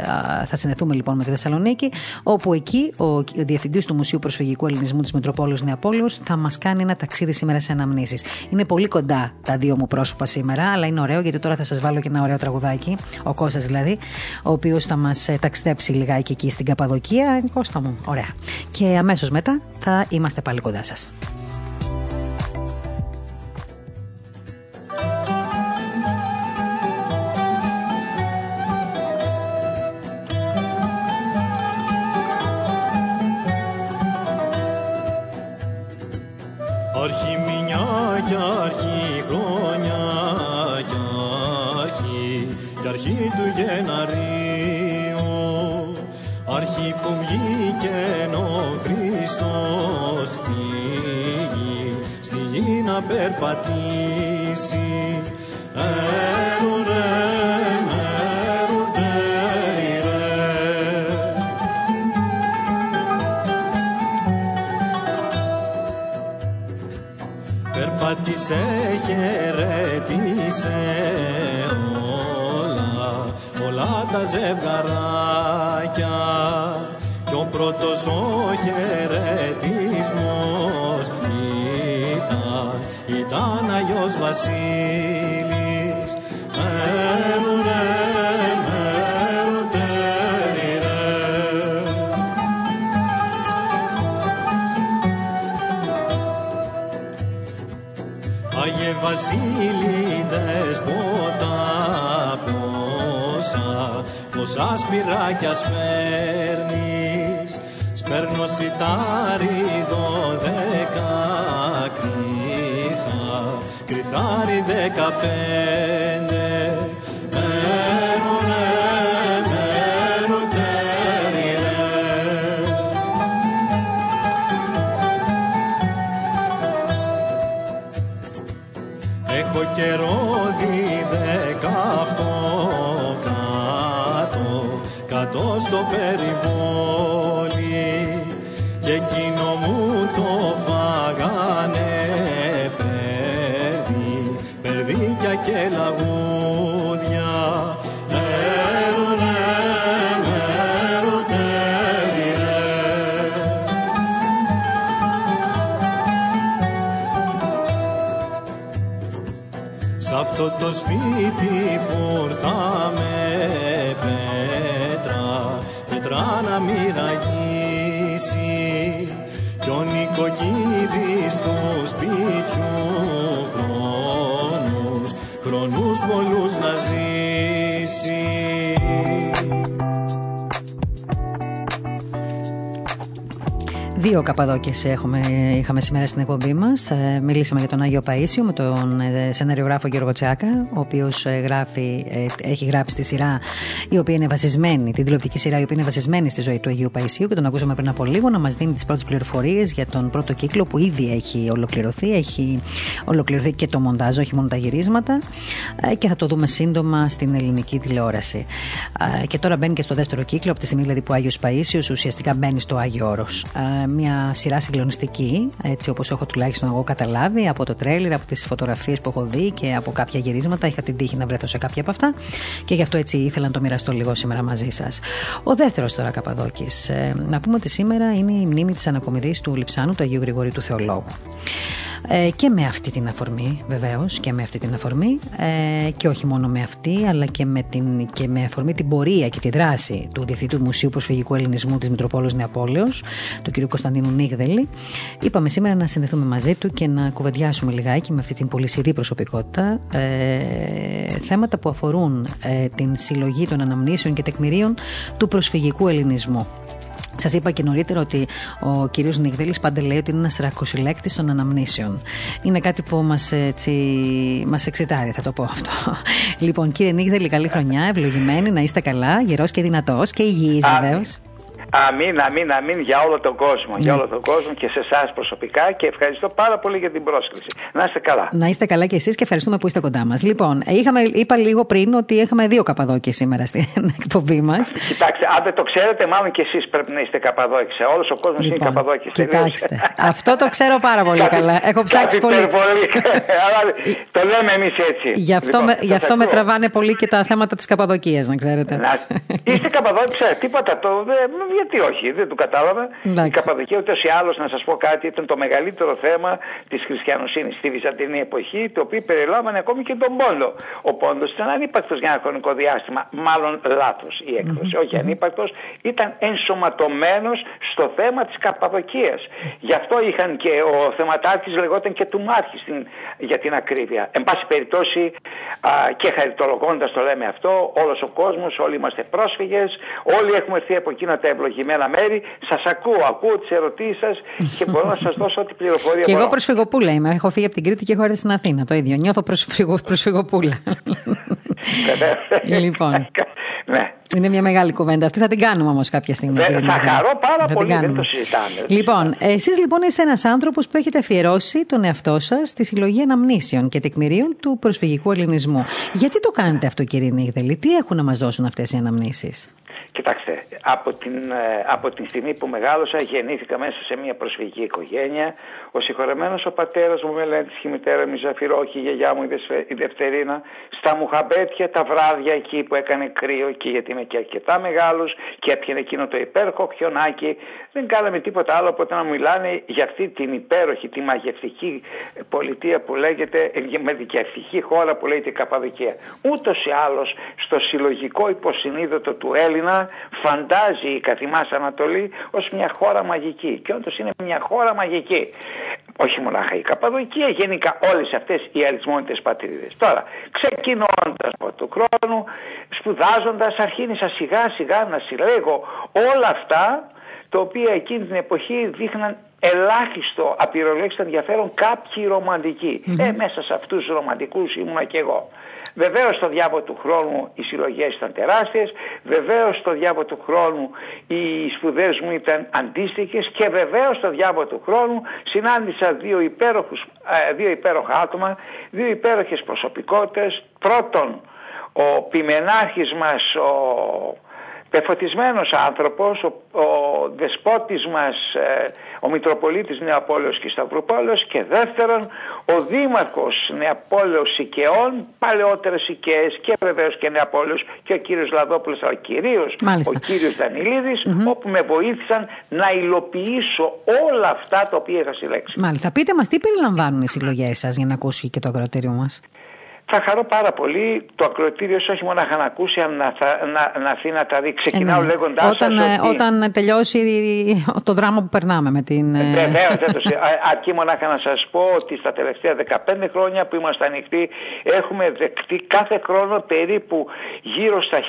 θα συνδεθούμε λοιπόν με τη Θεσσαλονίκη όπου εκεί ο διευθυντής του Μουσείου Προσφυγικού Ελληνισμού της Μητροπόλεως Νεαπόλεως θα μας κάνει ένα ταξίδι σήμερα σε αναμνήσεις. Είναι πολύ κοντά τα δύο μου πρόσωπα σήμερα αλλά είναι ωραίο γιατί τώρα θα σας βάλω και ένα ωραίο τραγουδάκι ο Κώστας δηλαδή ο οποίος θα μας ε, ταξιδέψει λιγάκι εκεί στην Καπαδοκία. Κώστα μου, ωραία. Και αμέσως μετά θα είμαστε πάλι κοντά σας Assim up και λαγούδια μέρου ρε, μέρου τέλει ρε. Σ' αυτό το σπίτι που ήρθαμε Δύο καπαδόκες είχαμε σήμερα στην εκπομπή μας. Ε, μιλήσαμε για τον Άγιο Παίσιο με τον ε, σεναριογράφο Γιώργο Τσάκα, ο οποίος ε, έχει γράψει τη σειρά η οποία είναι βασισμένη, την τηλεοπτική σειρά η οποία είναι βασισμένη στη ζωή του Αγίου Παϊσίου και τον ακούσαμε πριν από λίγο να μας δίνει τις πρώτες πληροφορίες για τον πρώτο κύκλο που ήδη έχει ολοκληρωθεί. Έχει ολοκληρωθεί και το μοντάζ, όχι μόνο τα γυρίσματα και θα το δούμε σύντομα στην ελληνική τηλεόραση. Και τώρα μπαίνει και στο δεύτερο κύκλο, από τη στιγμή δηλαδή που ο Άγιος Παίσιος ουσιαστικά μπαίνει στο Άγιο Όρος μια σειρά συγκλονιστική, έτσι όπως έχω τουλάχιστον εγώ καταλάβει από το τρέλερ, από τις φωτογραφίες που έχω δει και από κάποια γυρίσματα. Είχα την τύχη να βρεθώ σε κάποια από αυτά και γι' αυτό έτσι ήθελα να το μοιραστώ λίγο σήμερα μαζί σας. Ο δεύτερος τώρα Καπαδόκης. Ε, να πούμε ότι σήμερα είναι η μνήμη της ανακομιδής του Λιψάνου του Αγίου Γρηγορίου του Θεολόγου. Ε, και με αυτή την αφορμή βεβαίως και με αυτή την αφορμή ε, και όχι μόνο με αυτή αλλά και με, την, και με αφορμή την πορεία και τη δράση του Διευθυντού του Μουσείου Προσφυγικού Ελληνισμού της Μητροπόλεως Νεαπόλεως του κ. Κωνσταντίνου Νίγδελη είπαμε σήμερα να συνδεθούμε μαζί του και να κουβεντιάσουμε λιγάκι με αυτή την πολυσυρή προσωπικότητα ε, θέματα που αφορούν ε, την συλλογή των αναμνήσεων και τεκμηρίων του προσφυγικού ελληνισμού. Σας είπα και νωρίτερα ότι ο κύριος Νιγδέλης πάντα λέει ότι είναι ένας ρακοσυλλέκτης των αναμνήσεων. Είναι κάτι που μας μας εξητάρει, θα το πω αυτό. Λοιπόν, κύριε Νίγδελη, καλή χρονιά, ευλογημένη, να είστε καλά, γερός και δυνατός και υγιής βεβαίως. Αμήν, αμήν, αμήν για όλο τον κόσμο. Για όλο τον κόσμο και σε εσάς προσωπικά και ευχαριστώ πάρα πολύ για την πρόσκληση. Να είστε καλά. Να είστε καλά και εσείς και ευχαριστούμε που είστε κοντά μας. Λοιπόν, είχαμε, είπα λίγο πριν ότι είχαμε δύο καπαδόκες σήμερα στην εκπομπή μας. Κοιτάξτε, αν δεν το ξέρετε, μάλλον και εσείς πρέπει να είστε καπαδόκες. Όλος ο κόσμος λοιπόν, είναι καπαδόκε. Κοιτάξτε. αυτό το ξέρω πάρα πολύ καλά. Έχω ψάξει πολύ. το λέμε εμείς έτσι. Γι' αυτό, λοιπόν, με, γι αυτό με τραβάνε πολύ και τα θέματα της καπαδοκίας, να ξέρετε. είστε καπαδόκες, τίποτα. Το, γιατί όχι, δεν το κατάλαβα. Η Καπαδοκία ούτως ή άλλως, να σας πω κάτι, ήταν το μεγαλύτερο θέμα της χριστιανοσύνης στη Βυζαντινή εποχή, το οποίο περιλάμβανε ακόμη και τον Πόντο. Ο Πόντο ήταν ανύπαρκτος για ένα χρονικό διάστημα. Μάλλον λάθος η έκδοση, όχι ανύπαρκτος, ήταν ενσωματωμένος στο θέμα της Καπαδοκίας. Γι' αυτό είχαν και ο θεματάρχης λεγόταν και του Μάρχη για την ακρίβεια. Εν πάση περιπτώσει, α, και χαριτολογώντας το λέμε αυτό, όλος ο κόσμος, όλοι είμαστε πρόσφυγες, όλοι έχουμε έρθει από εκείνα τα ευλογία ευλογημένα μέρη. Σας ακούω, ακούω τις ερωτήσεις σας και μπορώ να σας δώσω ό,τι πληροφορία Και εγώ προσφυγοπούλα είμαι. Έχω φύγει από την Κρήτη και έχω έρθει στην Αθήνα. Το ίδιο. Νιώθω προσφυγο, προσφυγοπούλα. λοιπόν. Ναι. Είναι μια μεγάλη κουβέντα. Αυτή θα την κάνουμε όμως κάποια στιγμή. θα χαρώ πάρα θα πολύ, δεν το συζητάμε. Λοιπόν, εσείς λοιπόν είστε ένας άνθρωπος που έχετε αφιερώσει τον εαυτό σας στη συλλογή αναμνήσεων και τεκμηρίων του προσφυγικού ελληνισμού. Γιατί το κάνετε αυτό, κύριε Νίγδελη, τι έχουν να μας δώσουν αυτές οι αναμνήσεις; Κοιτάξτε, από την, ε, από την στιγμή που μεγάλωσα γεννήθηκα μέσα σε μια προσφυγική οικογένεια. Ο συγχωρεμένος ο πατέρας μου με λένε τη μητέρα μου Ζαφυρόχη, η γιαγιά μου η Δευτερίνα, στα Μουχαμπέτια τα βράδια εκεί που έκανε κρύο εκεί γιατί είμαι και αρκετά μεγάλος και έπιανε εκείνο το υπέροχο χιονάκι. Δεν κάναμε τίποτα άλλο από το να μιλάνε για αυτή την υπέροχη, τη μαγευτική πολιτεία που λέγεται, ε, με δικαιευτική χώρα που λέγεται Καπαδοκία. Ούτως ή άλλως στο συλλογικό υποσυνείδητο του Έλληνα φαντάζει η καθημάς Ανατολή ως μια χώρα μαγική και όντως είναι μια χώρα μαγική. Όχι μονάχα η Καπαδοκία, γενικά όλες αυτές οι αριθμόνιτες πατρίδες. Τώρα, ξεκινώντας από τον χρόνο, σπουδάζοντας, αρχίνησα σιγά σιγά να συλλέγω όλα αυτά τα οποία εκείνη την εποχή δείχναν ελάχιστο απειροελάχιστο ενδιαφέρον κάποιοι Ε, μέσα σε αυτούς τους ρομαντικούς ήμουνα και εγώ. Βεβαίως στο διάβο του χρόνου οι συλλογές ήταν τεράστιες, βεβαίως στο διάβο του χρόνου οι σπουδές μου ήταν αντίστοιχες και βεβαίως στο διάβο του χρόνου συνάντησα δύο, υπέροχους, ε, δύο υπέροχα άτομα, δύο υπέροχες προσωπικότητες. Πρώτον, ο πιμενάρχης μας, ο πεφωτισμένος άνθρωπος, ο, ο δεσπότης μας, ε, ο Μητροπολίτης Νεαπόλεως και Σταυρουπόλεως και δεύτερον ο Δήμαρχος Νεαπόλεως Σικαιών, παλαιότερες Σικαιές και βεβαίως και Νεαπόλεως και ο κύριος Λαδόπουλος, αλλά κυρίως ο κύριος Δανιλίδης, όπου με βοήθησαν να υλοποιήσω όλα αυτά τα οποία είχα συλλέξει. Μάλιστα. Πείτε μας τι περιλαμβάνουν οι συλλογές σας για να ακούσει και το ακροατήριο μας; Θα χαρώ πάρα πολύ το ακροατήριο όχι μόνο να ακούσει, αλλά να, να, να έρθει να τα δει. Ξεκινάω Ε, ναι. λέγοντάς όταν, σας ε, ότι... όταν τελειώσει το δράμα που περνάμε με την. ε, Βεβαίως, αρκεί μονάχα να σας πω ότι στα τελευταία 15 χρόνια που είμαστε ανοιχτοί έχουμε δεκτεί κάθε χρόνο περίπου γύρω στα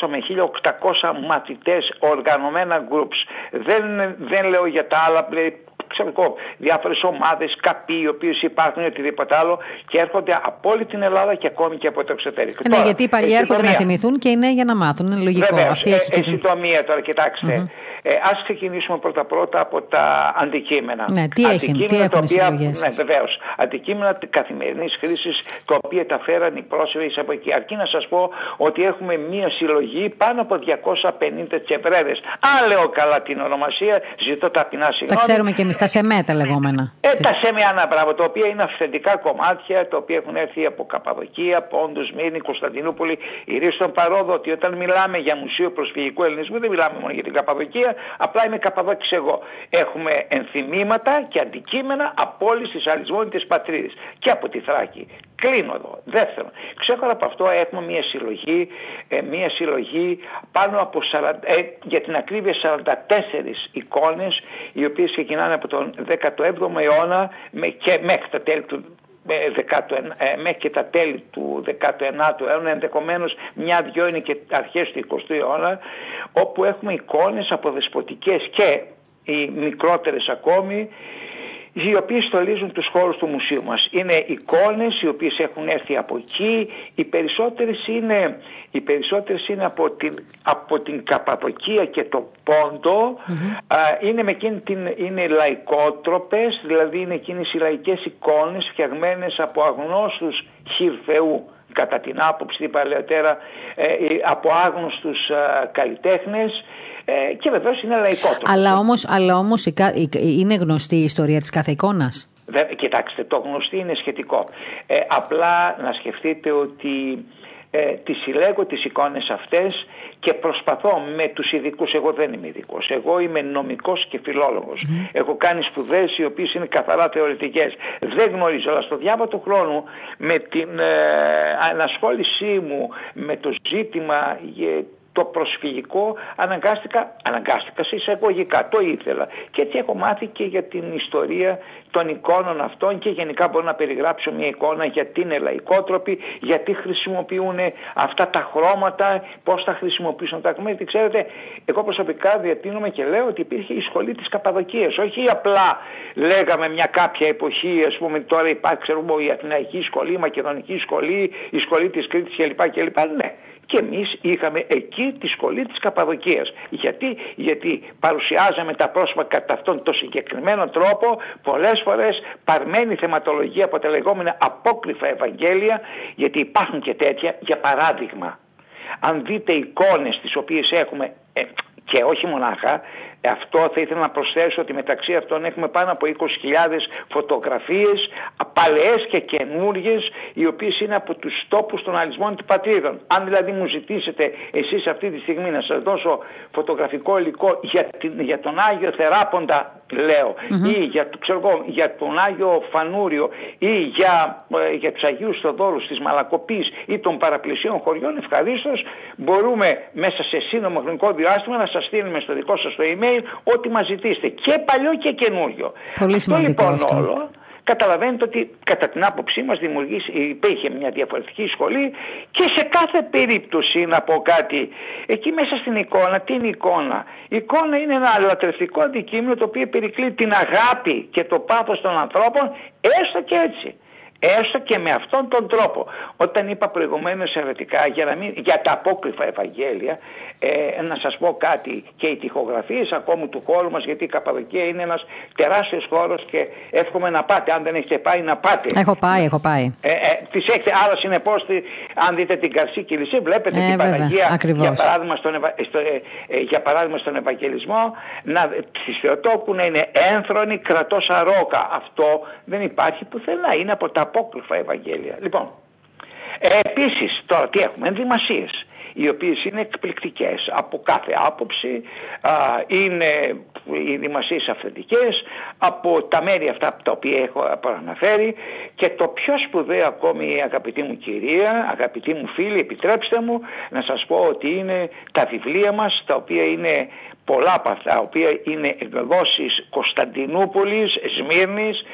1700 με 1800 μαθητές οργανωμένα groups. Δεν, δεν λέω για τα άλλα, ξέρω εγώ, διάφορες ομάδες, καπί, οι οποίες υπάρχουν ή οτιδήποτε άλλο και έρχονται από όλη την Ελλάδα και ακόμη και από το εξωτερικό. Ναι, Τώρα, γιατί οι παλιοί εν έρχονται να συντομία- θυμηθούν και οι νέοι για να μάθουν. Είναι λογικό. Βεβαίως. Αυτή Ε, έχει εν και- συντομία τώρα, κοιτάξτε. Ε, ας ξεκινήσουμε πρώτα πρώτα από τα αντικείμενα. Ναι, τι έχουν, τι Αντικείμενα έχουν τα οι οποία, συλλογές; Ναι, σας. βεβαίως. Αντικείμενα καθημερινής χρήσης, τα οποία τα φέραν οι πρόσφυγες από εκεί. Αρκεί να σας πω ότι έχουμε μία συλλογή πάνω από 250 τσεβρέδες. Αν λέω καλά την ονομασία, ζητώ ταπεινά Τα συγγνώμη. ξέρουμε και εμείς, τα σεμέ τα λεγόμενα. Ε, Έτσι. τα σέμιανα μπράβο, τα οποία είναι αυθεντικά κομμάτια, τα οποία έχουν έρθει από Καπαδοκία, Πόντους, Μύρνη, Κωνσταντινούπολη, Ηρίστον Παρόδο, ότι όταν μιλάμε για Μουσείο Προσφυγικού Ελληνισμού δεν μιλάμε μόνο για την Καπαδοκία, απλά είμαι Καπαδόκης εγώ. Έχουμε ενθυμήματα και αντικείμενα από όλες τις αλυσμόνιτε πατρίδες και από τη Θράκη. Κλείνω εδώ. Δεύτερον, ξέχωρα από αυτό έχουμε μια συλλογή, ε, μια συλλογή πάνω από 40, ε, για την ακρίβεια 44 εικόνες οι οποίες ξεκινάνε από τον 17ο αιώνα με, και μέχρι τα τέλη του ε, 19 ε, μέχρι και τα τέλη του 19ου αιώνα, ενδεχομένως μια-δυο είναι και αρχές του 20ου αιώνα, όπου έχουμε εικόνες από δεσποτικές και οι μικρότερες ακόμη, οι οποίες στολίζουν τους χώρους του μουσείου μας. Είναι εικόνες οι οποίες έχουν έρθει από εκεί, οι περισσότερες είναι, οι περισσότερες είναι από, την, από την Καπαδοκία και το Πόντο, Α, είναι, με εκείνη την, είναι λαϊκότροπες, δηλαδή είναι εκείνες οι λαϊκές εικόνες φτιαγμένες από αγνώστους χειρφεού κατά την άποψη την παλαιότερα ε, ε, από άγνωστους α, καλλιτέχνες ε, και βεβαίως είναι λαϊκότροπες. Αλλά όμως αλλά όμως η κα- η- είναι γνωστή η ιστορία της κάθε εικόνας; Βέβαια, κοιτάξτε, το γνωστή είναι σχετικό. Ε, απλά να σκεφτείτε ότι ε, τις συλλέγω τις εικόνες αυτές και προσπαθώ με τους ειδικούς. εγώ δεν είμαι ειδικός. εγώ είμαι νομικός και φιλόλογος. Έχω κάνει σπουδές οι οποίες είναι καθαρά θεωρητικές. Δεν γνωρίζω, αλλά στο διάβα του χρόνου με την ε, ανασχόλησή μου με το ζήτημα ε, το προσφυγικό αναγκάστηκα, αναγκάστηκα σε εισαγωγικά, το ήθελα. Και έτσι έχω μάθει και για την ιστορία των εικόνων αυτών και γενικά μπορώ να περιγράψω μια εικόνα γιατί είναι λαϊκότροποι, γιατί χρησιμοποιούν αυτά τα χρώματα, πώς τα χρησιμοποιούσαν τα κομμάτια. Ξέρετε, εγώ προσωπικά διατείνομαι και λέω ότι υπήρχε η σχολή της Καπαδοκίας, όχι απλά λέγαμε μια κάποια εποχή, ας πούμε τώρα υπάρχει ξέρω, εγώ, η Αθηναϊκή σχολή, η Μακεδονική σχολή, η σχολή της Κρήτης κλπ. κλπ. Ναι, και εμείς είχαμε εκεί τη σχολή της Καπαδοκίας. Γιατί, Γιατί παρουσιάζαμε τα πρόσωπα κατά αυτόν τον συγκεκριμένο τρόπο, πολλές φορές παρμένη θεματολογία από τα λεγόμενα απόκριφα Ευαγγέλια, γιατί υπάρχουν και τέτοια, για παράδειγμα. Αν δείτε εικόνες τις οποίες έχουμε, ε, και όχι μονάχα, αυτό θα ήθελα να προσθέσω ότι μεταξύ αυτών έχουμε πάνω από 20.000 φωτογραφίες παλαιές και καινούριες οι οποίες είναι από τους τόπους των αλυσμών του πατρίδων. Αν δηλαδή μου ζητήσετε εσείς αυτή τη στιγμή να σας δώσω φωτογραφικό υλικό για, την, για τον Άγιο Θεράποντα λέω ή για, το- ξέρω εγώ, για τον Άγιο Φανούριο ή για, ε, για τους Αγίους Θοδόρους της Μαλακοπής ή των παραπλησίων χωριών ευχαρίστως μπορούμε μέσα σε σύντομο χρονικό διάστημα να σας στείλουμε στο δικό σας το email ό,τι μας ζητήσετε και παλιό και καινούριο. Πολύ αυτό σημαντικό λοιπόν αυτό. όλο καταλαβαίνετε ότι κατά την άποψή μας δημιουργήσει, υπήρχε μια διαφορετική σχολή και σε κάθε περίπτωση να πω κάτι εκεί μέσα στην εικόνα, τι είναι η εικόνα; Η εικόνα είναι ένα λατρευτικό αντικείμενο το οποίο περικλεί την αγάπη και το πάθος των ανθρώπων έστω και έτσι έστω και με αυτόν τον τρόπο όταν είπα προηγουμένως ερωτικά για, να μην, για τα απόκριφα Ευαγγέλια ε, να σας πω κάτι και οι τοιχογραφίες ακόμη του χώρου μας γιατί η Καπαδοκία είναι ένας τεράστιος χώρος και εύχομαι να πάτε αν δεν έχετε πάει να πάτε Έχω πάει, έχω πάει. ε, ε, τις έχετε, άρα συνεπώς τη- αν δείτε την Καρσή Κιλισή βλέπετε Ε, την βέβαια, Παναγία ακριβώς. για παράδειγμα, στον, Ευα- στο, ε, ε, για παράδειγμα στον Ευαγγελισμό να, στη Θεοτόκου να είναι ένθρονη κρατός αρόκα αυτό δεν υπάρχει πουθενά είναι από τα απόκριφα Ευαγγέλια λοιπόν ε, επίσης τώρα τι έχουμε ενδυμασίες οι οποίες είναι εκπληκτικές από κάθε άποψη, είναι οι δημασίες αυθεντικές από τα μέρη αυτά τα οποία έχω προαναφέρει και το πιο σπουδαίο ακόμη αγαπητή μου κυρία, αγαπητή μου φίλη, επιτρέψτε μου να σας πω ότι είναι τα βιβλία μας τα οποία είναι πολλά από αυτά, τα οποία είναι εκδόσεις Κωνσταντινούπολης, Σμύρνης,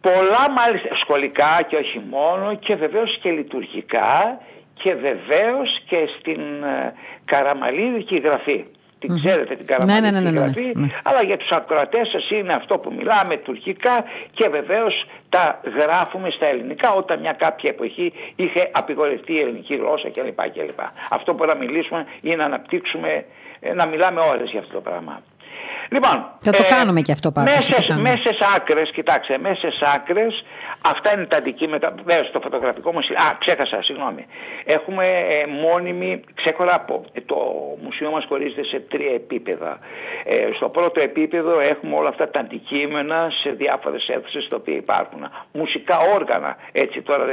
πολλά μάλιστα σχολικά και όχι μόνο και βεβαίως και λειτουργικά και βεβαίως και στην ε, καραμαλίδικη γραφή. Την ξέρετε την καραμαλίδικη ναι, ναι, ναι, γραφή, αλλά για τους ακροατές σας είναι αυτό που μιλάμε τουρκικά και βεβαίως τα γράφουμε στα ελληνικά όταν μια κάποια εποχή είχε απειγορευτεί η ελληνική γλώσσα κλπ. κλπ. Αυτό που να μιλήσουμε ή να αναπτύξουμε, ε, να μιλάμε ώρες για αυτό το πράγμα. Λοιπόν, θα το ε, κάνουμε και αυτό πάντα. Μέσες, μέσες άκρες, κοιτάξτε, μέσες άκρες, αυτά είναι τα αντικείμενα, βέβαια στο φωτογραφικό μου, α, ξέχασα, συγγνώμη. Έχουμε ε, μόνιμη, ξέχωρα από, ε, το μουσείο μας χωρίζεται σε τρία επίπεδα. Ε, στο πρώτο επίπεδο έχουμε όλα αυτά τα αντικείμενα σε διάφορες αίθουσες τα οποία υπάρχουν. Μουσικά όργανα, έτσι τώρα,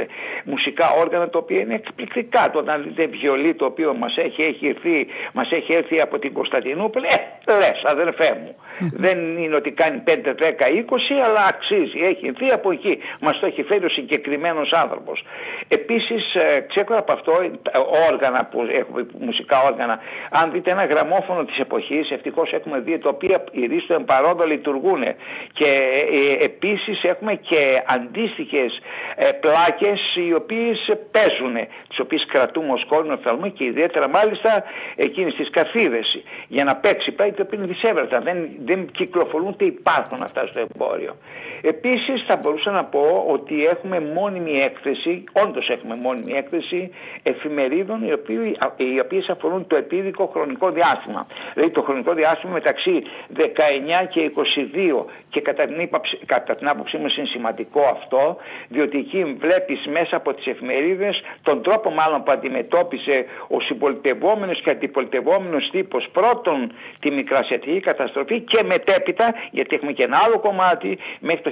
μουσικά όργανα τα οποία είναι εκπληκτικά. Το όταν δείτε βιολί το οποίο μας έχει, έχει έρθει, μας έχει έρθει από την Κωνσταντινούπολη, ε, λες αδερφέ μου, δεν είναι ότι κάνει 5, 10, 20, αλλά αξίζει. Έχει έρθει από εκεί. Μας το έχει φέρει ο συγκεκριμένος άνθρωπος. Επίσης, ε, ξέρω από αυτό, όργανα που έχουμε, μουσικά όργανα, αν δείτε ένα γραμμόφωνο της εποχής, ευτυχώς έχουμε δει το οποία οι ρίστο εμπαρόδο λειτουργούν. Και ε, επίσης έχουμε και αντίστοιχες ε, πλάκες οι οποίες παίζουν, τις οποίες κρατούμε ως κόρνο οφθαλμού και ιδιαίτερα μάλιστα εκείνες τις καθίδες. Για να παίξει, πάει το οποίο είναι δισεύρετα δεν, δεν κυκλοφορούν ούτε υπάρχουν αυτά στο εμπόριο. Επίσης θα μπορούσα να πω ότι έχουμε μόνιμη έκθεση, όντως έχουμε μόνιμη έκθεση εφημερίδων οι, οποίοι, οι οποίες αφορούν το επίδικο χρονικό διάστημα. Δηλαδή το χρονικό διάστημα μεταξύ 19 και 22 και κατά την, κατά την άποψή μου είναι σημαντικό αυτό διότι εκεί βλέπεις μέσα από τις εφημερίδες τον τρόπο μάλλον που αντιμετώπισε ο συμπολιτευόμενος και αντιπολιτευόμενος τύπος πρώτον τη μικρασιατική καταστροφή και μετέπειτα, γιατί έχουμε και ένα άλλο κομμάτι, μέχρι το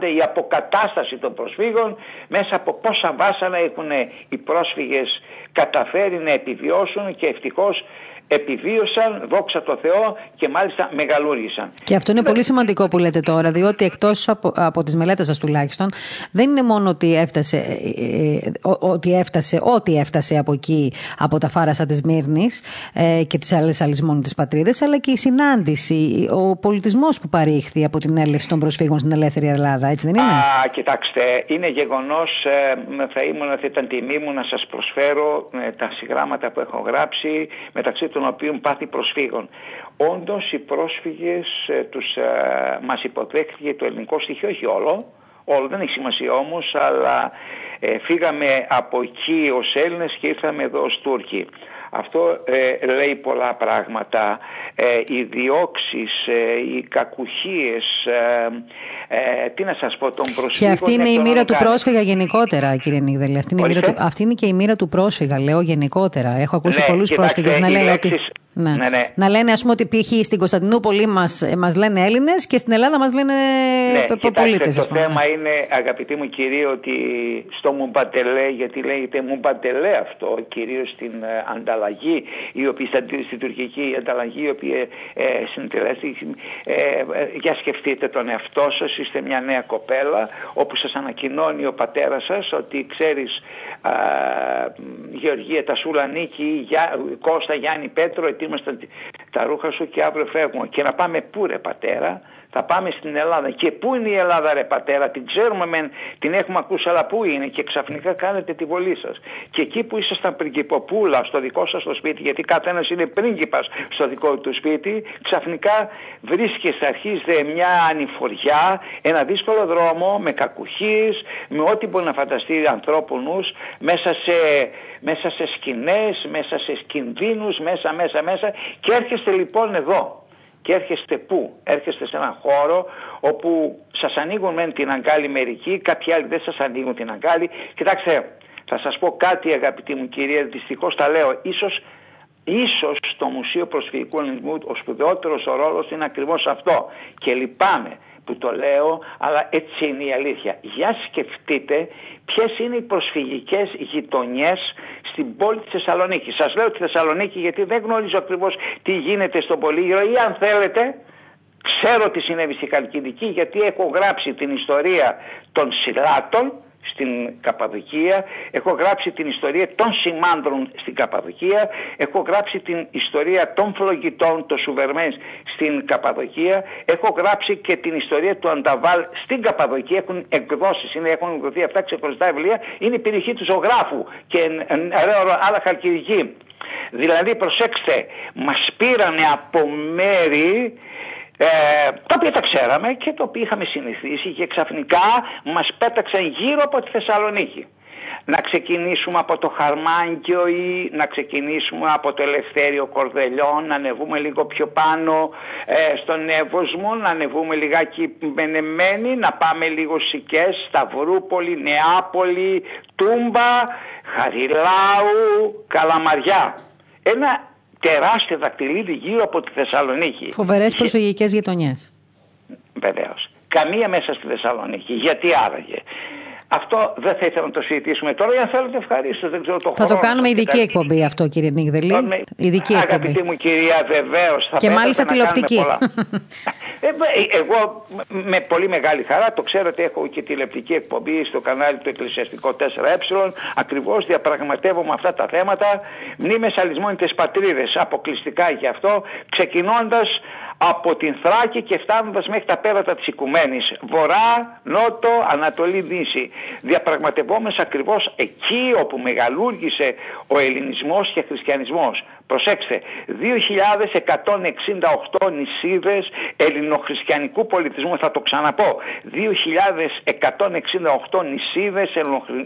1930 η αποκατάσταση των προσφύγων μέσα από πόσα βάσανα έχουν οι πρόσφυγες καταφέρει να επιβιώσουν και ευτυχώς επιβίωσαν, δόξα τω Θεώ και μάλιστα μεγαλούργησαν. Και αυτό είναι πολύ σημαντικό που λέτε τώρα, διότι εκτός από, από τις μελέτες σας τουλάχιστον, δεν είναι μόνο ότι έφτασε, ε, ε, ότι έφτασε, ό,τι έφτασε από εκεί, από τα φάρασα της Μύρνης ε, και τι άλλες αλυσμόνε της πατρίδα, αλλά και η συνάντηση, ο πολιτισμός που παρήχθη από την έλευση των προσφύγων στην ελεύθερη Ελλάδα, έτσι δεν είναι; Α, κοιτάξτε, είναι γεγονός, ε, θα ήμουν, θα ήταν τιμή μου να σας προσφέρω ε, τα συγγράμματα που έχω γράψει μεταξύ των οποίων πάθη προσφύγων. Όντως οι πρόσφυγες ε, τους, ε, μας υποδέχθηκε το ελληνικό στοιχείο, όχι όλο, όλο δεν έχει σημασία όμως, αλλά ε, φύγαμε από εκεί ως Έλληνες και ήρθαμε εδώ ως Τούρκοι. Αυτό ε, λέει πολλά πράγματα. Ε, οι διώξεις, ε, οι κακουχίες, ε, τι να σας πω, των προσφύγων... Και αυτή είναι η μοίρα του πρόσφυγα γενικότερα, κύριε Νίγδελη. Αυτή είναι, του, αυτή είναι και η μοίρα του πρόσφυγα, λέω γενικότερα. Έχω ακούσει ναι, πολλούς πρόσφυγες να λένε ότι... Ναι. Ναι, ναι. Να λένε ας πούμε ότι π.χ. στην Κωνσταντινούπολη μας, μας λένε Έλληνες και στην Ελλάδα μας λένε ναι, πολίτες. Το θέμα είναι αγαπητή μου κυρία ότι στο Μουμπατελέ γιατί λέγεται Μουμπατελέ αυτό κυρίως στην ε, ανταλλαγή η οποία στην τουρκική ανταλλαγή η οποία ε, συντελέστηκε ε, ε, για σκεφτείτε τον εαυτό σας είστε μια νέα κοπέλα όπου σας ανακοινώνει ο πατέρας σας ότι ξέρεις α, Γεωργία Τασούλα Νίκη Κώστα Γιάννη Πέτρο ετοίμασταν τα ρούχα σου και αύριο φεύγουμε. Και να πάμε πού ρε πατέρα, θα πάμε στην Ελλάδα. Και πού είναι η Ελλάδα ρε πατέρα, την ξέρουμε μεν, την έχουμε ακούσει, αλλά πού είναι; Και ξαφνικά κάνετε τη βολή σας. Και εκεί που ήσασταν πριγκυποπούλα στο δικό σας το σπίτι, γιατί κάθε ένας είναι πρίγκιπας στο δικό του σπίτι, ξαφνικά βρίσκεστε, αρχίζετε μια ανηφοριά, ένα δύσκολο δρόμο με κακουχίες, με ό,τι μπορεί να φανταστεί ανθρώπους νους, μέσα σε μέσα σε σκηνές, μέσα σε κινδύνους, μέσα, μέσα, μέσα και έρχεστε λοιπόν εδώ. Και έρχεστε πού, έρχεστε σε έναν χώρο όπου σας ανοίγουν μεν την αγκάλη μερικοί, κάποιοι άλλοι δεν σας ανοίγουν την αγκάλη. Κοιτάξτε, θα σας πω κάτι αγαπητή μου κυρία, δυστυχώς τα λέω, ίσως Ίσως στο Μουσείο Προσφυγικού Ελληνισμού ο σπουδαιότερος ο ρόλος είναι ακριβώς αυτό και λυπάμαι που το λέω αλλά έτσι είναι η αλήθεια. Για σκεφτείτε ποιες είναι οι προσφυγικές γειτονιές στην πόλη της Θεσσαλονίκης. Σας λέω τη Θεσσαλονίκη γιατί δεν γνωρίζω ακριβώς τι γίνεται στον Πολύγυρο ή αν θέλετε ξέρω τι συνέβη στη Καλκιδική γιατί έχω γράψει την ιστορία των Σιλάτων στην Καπαδοκία, έχω γράψει την ιστορία των σημάντρων στην Καπαδοκία, έχω γράψει την ιστορία των φλογητών, των Σουβερμές στην Καπαδοκία, έχω γράψει και την ιστορία του Ανταβάλ στην Καπαδοκία, έχουν εκδώσει, είναι, έχουν εκδοθεί αυτά ξεχωριστά βιβλία, είναι η περιοχή του ζωγράφου και άλλα χαρκιδική. Δηλαδή προσέξτε, μας πήρανε από μέρη ε, τα οποία τα ξέραμε και το οποίο είχαμε συνηθίσει και ξαφνικά μας πέταξαν γύρω από τη Θεσσαλονίκη. Να ξεκινήσουμε από το Χαρμάνκιο ή να ξεκινήσουμε από το Ελευθέριο Κορδελιών, να ανεβούμε λίγο πιο πάνω ε, στον Εύωσμο, να ανεβούμε λιγάκι Μενεμένη, να πάμε λίγο Σικές, Σταυρούπολη, Νεάπολη, Τούμπα, Χαριλάου, Καλαμαριά. Ένα τεράστια δακτυλίδι γύρω από τη Θεσσαλονίκη. Φοβερές προσφυγικές γειτονιές. Βεβαίως. Καμία μέσα στη Θεσσαλονίκη. Γιατί άραγε. Αυτό δεν θα ήθελα να το συζητήσουμε τώρα. Αν θέλετε, ευχαρίστω. Δεν ξέρω το θα το κάνουμε ειδική εκπομπή αυτό, κύριε Νίγδελη. Ειδική εκπομπή. Αγαπητή μου κυρία, βεβαίως. Και μάλιστα τηλεοπτική. ε, εγώ με πολύ μεγάλη χαρά το ξέρω ότι έχω και τηλεοπτική εκπομπή στο κανάλι του Εκκλησιαστικό 4Ε. Ακριβώς διαπραγματεύομαι αυτά τα θέματα. Μνήμες αλυσμόνιτε πατρίδε. Αποκλειστικά γι' αυτό. Ξεκινώντας από την Θράκη και φτάνοντας μέχρι τα πέρατα της Οικουμένης. Βορρά, Νότο, Ανατολή, Δύση. Διαπραγματευόμαστε ακριβώς εκεί όπου μεγαλούργησε ο ελληνισμός και χριστιανισμός. Προσέξτε, 2.168 νησίδες ελληνοχριστιανικού πολιτισμού, θα το ξαναπώ, 2.168 νησίδες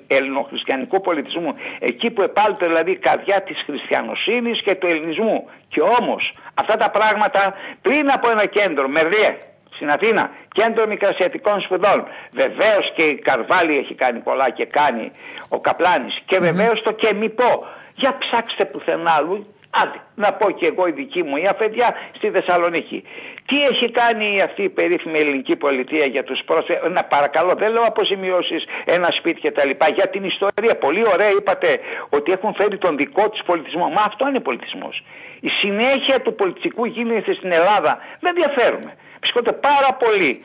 ελληνοχριστιανικού πολιτισμού, εκεί που επάλλεται δηλαδή η καρδιά της χριστιανοσύνης και του ελληνισμού. Και όμως αυτά τα πράγματα πριν από ένα κέντρο, Μερλιέ, στην Αθήνα, κέντρο μικρασιατικών σπουδών. Βεβαίως και η Καρβάλη έχει κάνει πολλά και κάνει ο Καπλάνης και βεβαίως το Κεμιπό. Για ψάξτε πουθενά άλλου Άντε, να πω και εγώ η δική μου η αφεντιά στη Θεσσαλονίκη. Τι έχει κάνει αυτή η περίφημη ελληνική πολιτεία για τους πρόσφυγες. Να παρακαλώ, δεν λέω αποζημιώσεις ένα σπίτι και τα λοιπά. Για την ιστορία. Πολύ ωραία είπατε ότι έχουν φέρει τον δικό τους πολιτισμό. Μα αυτό είναι πολιτισμός. Η συνέχεια του πολιτικού γίνεται στην Ελλάδα. Δεν διαφέρουμε. Βρισκόνται πάρα πολύ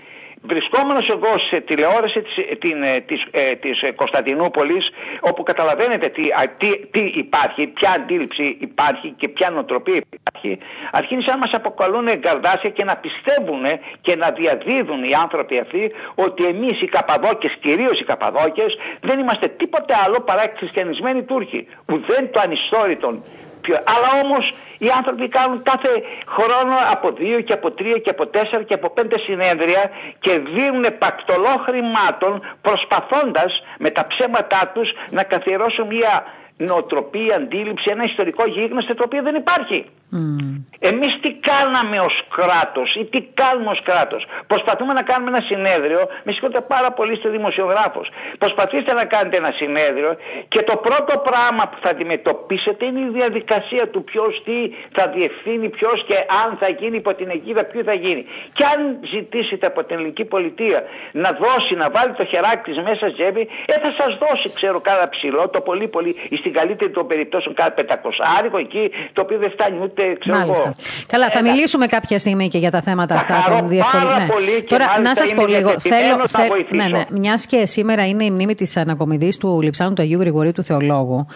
βρισκόμενος εγώ σε τηλεόραση της, την, ε, της, ε, της Κωνσταντινούπολης όπου καταλαβαίνετε τι, τι, τι, υπάρχει, ποια αντίληψη υπάρχει και ποια νοοτροπία υπάρχει αρχίζει να μας αποκαλούν εγκαρδάσια και να πιστεύουν και να διαδίδουν οι άνθρωποι αυτοί ότι εμείς οι Καπαδόκες, κυρίως οι Καπαδόκες δεν είμαστε τίποτε άλλο παρά χριστιανισμένοι Τούρκοι ουδέν το ανιστόρητον. Αλλά όμως οι άνθρωποι κάνουν κάθε χρόνο από δύο και από τρία και από τέσσερα και από πέντε συνέδρια και δίνουν πακτολό χρημάτων προσπαθώντας με τα ψέματά τους να καθιερώσουν μια νοοτροπία, αντίληψη, ένα ιστορικό γίγνεσθε το οποίο δεν υπάρχει. Mm. Εμείς τι κάναμε ως κράτος ή τι κάνουμε ως κράτος; Προσπαθούμε να κάνουμε ένα συνέδριο, με συγχωρείτε πάρα πολύ είστε δημοσιογράφος. Προσπαθήστε να κάνετε ένα συνέδριο και το πρώτο πράγμα που θα αντιμετωπίσετε είναι η διαδικασία του ποιος τι θα διευθύνει, ποιος και αν θα γίνει υπό την αιγίδα, ποιο θα γίνει. Και αν ζητήσετε από την ελληνική πολιτεία να δώσει, να βάλει το χεράκι της μέσα ζεύει, ε, θα σας δώσει, ξέρω, κάνα ψηλό, το πολύ πολύ, στην καλύτερη των περιπτώσεων κάνα πεντακοσάρικο εκεί, το οποίο δεν φτάνει ούτε Μάλιστα. Καλά, θα μιλήσουμε κάποια στιγμή και για τα θέματα αυτά των διευκολύνων. Ναι. Τώρα, να σας πω λίγο. Θέλω, θε... ναι, ναι. Μιας και σήμερα είναι η μνήμη της ανακομιδής του Λιψάνου του Αγίου Γρηγορίου του Θεολόγου.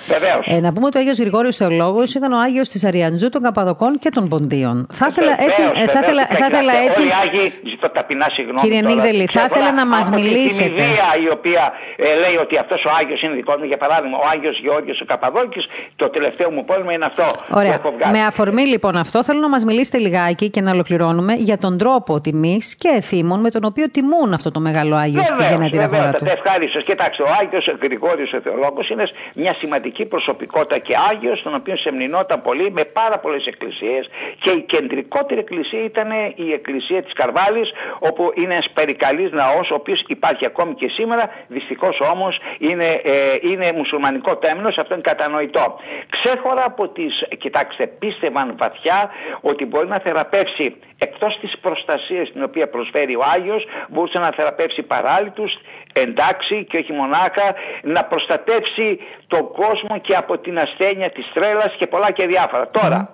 Ε, να πούμε ότι ο Άγιος Γρηγόριος Θεολόγος ήταν ο Άγιος της Αριαντζού, των Καπαδοκών και των Ποντίων. Θα ήθελα έτσι. Ε, θα ήθελα, θα ήθελα έτσι... Όλοι οι Άγιοι, ζητώ ταπεινά συγγνώμη. Κύριε Νίγδελη, θα ήθελα να μας μιλήσετε. Την η οποία ε, λέει ότι αυτός ο Άγιος είναι δικός μου, για παράδειγμα, ο Άγιος Γεώργιος ο Καπαδόκης, το τελευταίο μου πόλεμο είναι αυτό. Ωραία. Με αφορμή λοιπόν αυτό, θέλω να μας μιλήσετε λιγάκι και να ολοκληρώνουμε για τον τρόπο τιμής και εθήμων με τον οποίο τιμούν αυτό το μεγάλο Άγιος στη γενέτειρα χώρα του. Ευχαριστώ. Κοιτάξτε, ο Άγιος Γρηγόριος ο Θεολόγος είναι μια σημαντική προσωπικότητα και Άγιος, τον οποίο σεμνηνόταν πολύ με πάρα πολλές εκκλησίες και η κεντρικότερη εκκλησία ήταν η εκκλησία της Καρβάλης, όπου είναι ένας περικαλής ναός, ο οποίος υπάρχει ακόμη και σήμερα. Δυστυχώς όμως είναι, ε, είναι μουσουλμανικό τέμνος, αυτό είναι κατανοητό. Ξέχωρα από τις, κοιτάξτε, πίστευαν βαθιά ότι μπορεί να θεραπεύσει εκτός της προστασίας την οποία προσφέρει ο Άγιος μπορούσε να θεραπεύσει παράλυτους, εντάξει και όχι μονάχα να προστατεύσει τον κόσμο και από την ασθένεια της τρέλας και πολλά και διάφορα. Τώρα,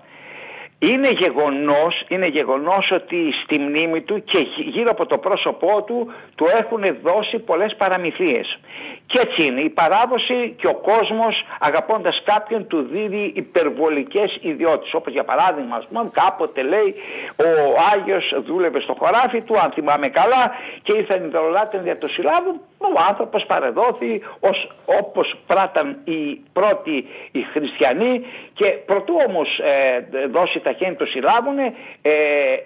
είναι γεγονός, είναι γεγονός ότι στη μνήμη του και γύρω από το πρόσωπό του του έχουν δώσει πολλές παραμυθίες. Και έτσι είναι. Η παράδοση και ο κόσμος αγαπώντας κάποιον του δίδει υπερβολικές ιδιότητες. Όπως για παράδειγμα, ας πούμε, κάποτε λέει ο Άγιος δούλευε στο χωράφι του, αν θυμάμαι καλά, και ήρθαν οι δωρολάτες δια το συλλάβου. Ο άνθρωπος παρεδόθη ως, όπως πράταν οι πρώτοι οι χριστιανοί και προτού όμως ε, δώσει τα χέρια του συλλάβουνε, ε,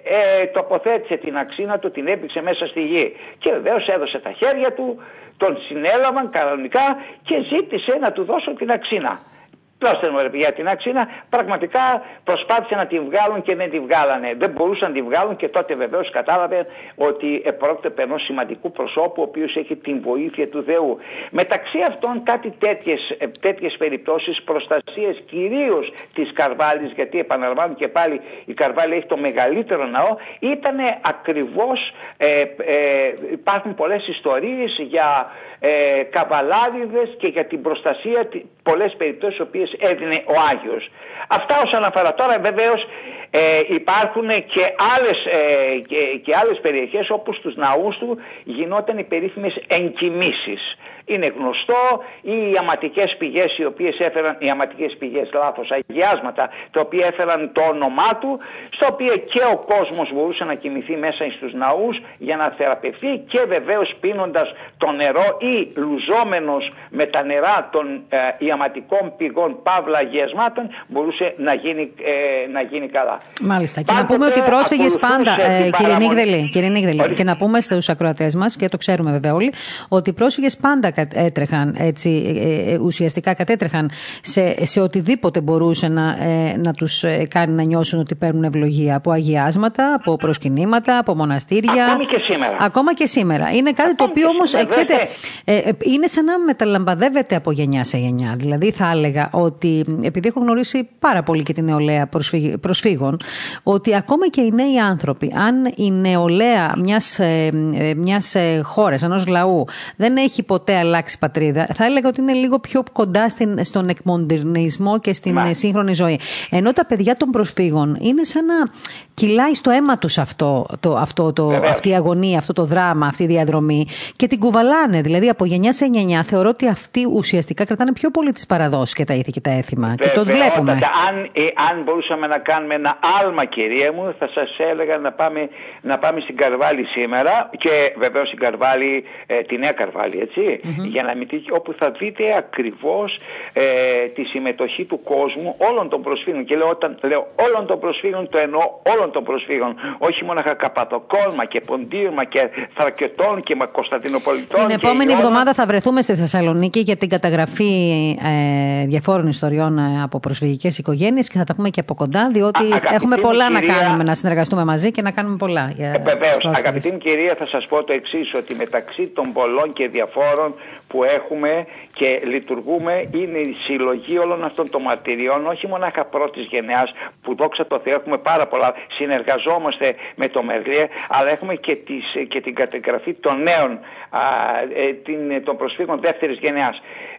ε, τοποθέτησε την αξίνα του, την έπηξε μέσα στη γη. Και βεβαίως έδωσε τα χέρια του, τον συνέλαβαν κανονικά και ζήτησε να του δώσουν την αξίνα. Πλώστε μου για την αξίνα, πραγματικά προσπάθησαν να τη βγάλουν και δεν τη βγάλανε. Δεν μπορούσαν να τη βγάλουν και τότε βεβαίως κατάλαβε ότι πρόκειται ενός σημαντικού προσώπου ο οποίος έχει την βοήθεια του Θεού. Μεταξύ αυτών κάτι τέτοιες τέτοιες περιπτώσεις προστασίας κυρίως της Καρβάλης, γιατί επαναλαμβάνω και πάλι η Καρβάλη έχει το μεγαλύτερο ναό, ήταν ακριβώς. Ε, ε, υπάρχουν πολλές ιστορίες για ε, καβαλάριδες και για την προστασία πολλές περιπτώσεις οποίες έδινε ο Άγιος. Αυτά όσον αφορά τώρα βεβαίως ε, υπάρχουν και άλλες, ε, και, και άλλες περιοχές όπου στους ναούς του γινόταν οι περίφημες εγκυμήσεις είναι γνωστό ή οι αματικές πηγές οι οποίες έφεραν, οι αματικές πηγές λάθος, αγιάσματα τα οποία έφεραν το όνομά του στο οποίο και ο κόσμος μπορούσε να κοιμηθεί μέσα στους ναούς για να θεραπευθεί και βεβαίως πίνοντας το νερό ή λουζόμενος με τα νερά των ε, ιαματικών πηγών παύλα αγιασμάτων μπορούσε να γίνει, ε, να γίνει καλά. Μάλιστα. Και να πούμε ότι οι πρόσφυγες πάντα, ε, κύριε Νίγδελη, κύριε Νίγδελη και να πούμε στους ακροατές μας και το ξέρουμε βέβαια όλοι, ότι οι πρόσφυγες πάντα έτρεχαν έτσι, ε, ε, ουσιαστικά κατέτρεχαν σε, σε οτιδήποτε μπορούσε να, ε, να τους κάνει να νιώσουν ότι παίρνουν ευλογία από αγιάσματα, από προσκυνήματα, από μοναστήρια. Ακόμη και σήμερα. Ακόμα και σήμερα. Είναι κάτι το οποίο όμως, ξέρετε, είναι σαν να μεταλαμπαδεύεται από γενιά σε γενιά. Δηλαδή θα έλεγα ότι, επειδή έχω γνωρίσει πάρα πολύ και την νεολαία προσφύγων, ότι ακόμα και οι νέοι άνθρωποι, αν η νεολαία μιας, μιας χώρας, ενός λαού, δεν έχει ποτέ αλλάξει πατρίδα, θα έλεγα ότι είναι λίγο πιο κοντά στην, στον εκμοντερνισμό και στην Μα. σύγχρονη ζωή. Ενώ τα παιδιά των προσφύγων είναι σαν να κυλάει στο αίμα τους αυτό, το, αυτό, το, αυτή η αγωνία, αυτό το δράμα, αυτή η διαδρομή και την κουβαλάνε. Δηλαδή από γενιάς σε γενιά θεωρώ ότι αυτοί ουσιαστικά κρατάνε πιο πολύ τις παραδόσεις και τα ήθη και τα έθιμα. και το βλέπουμε. Αν, ε, αν μπορούσαμε να κάνουμε ένα άλμα, κυρία μου, θα σας έλεγα να πάμε, να πάμε στην Καρβάλη σήμερα και βεβαίως στην Καρβάλη, ε, τη νέα Καρβάλη, έτσι για να μην όπου θα δείτε ακριβώς ε, τη συμμετοχή του κόσμου όλων των προσφύγων. Και λέω, όταν, λέω όλων των προσφύγων το εννοώ όλων των προσφύγων. Όχι μόνο Καπατοκόλμα και Ποντίρμα και Θρακετών και Κωνσταντινοπολιτών Την επόμενη εβδομάδα θα βρεθούμε στη Θεσσαλονίκη για την καταγραφή ε, διαφόρων ιστοριών ε, από προσφυγικές οικογένειες και θα τα πούμε και από κοντά διότι έχουμε πολλά να κάνουμε να συνεργαστούμε μαζί και να κάνουμε πολλά. Ε, Βεβαίως, αγαπητή μου κυρία θα σας πω το εξής ότι μεταξύ των πολλών και διαφόρων που έχουμε και λειτουργούμε είναι η συλλογή όλων αυτών των μαρτυριών, όχι μονάχα πρώτης γενεά που δόξα τω Θεώ έχουμε πάρα πολλά, συνεργαζόμαστε με το Μερλίε, αλλά έχουμε και, τις, και την κατεγραφή των νέων, α, ε, την, των προσφύγων δεύτερης γενεά.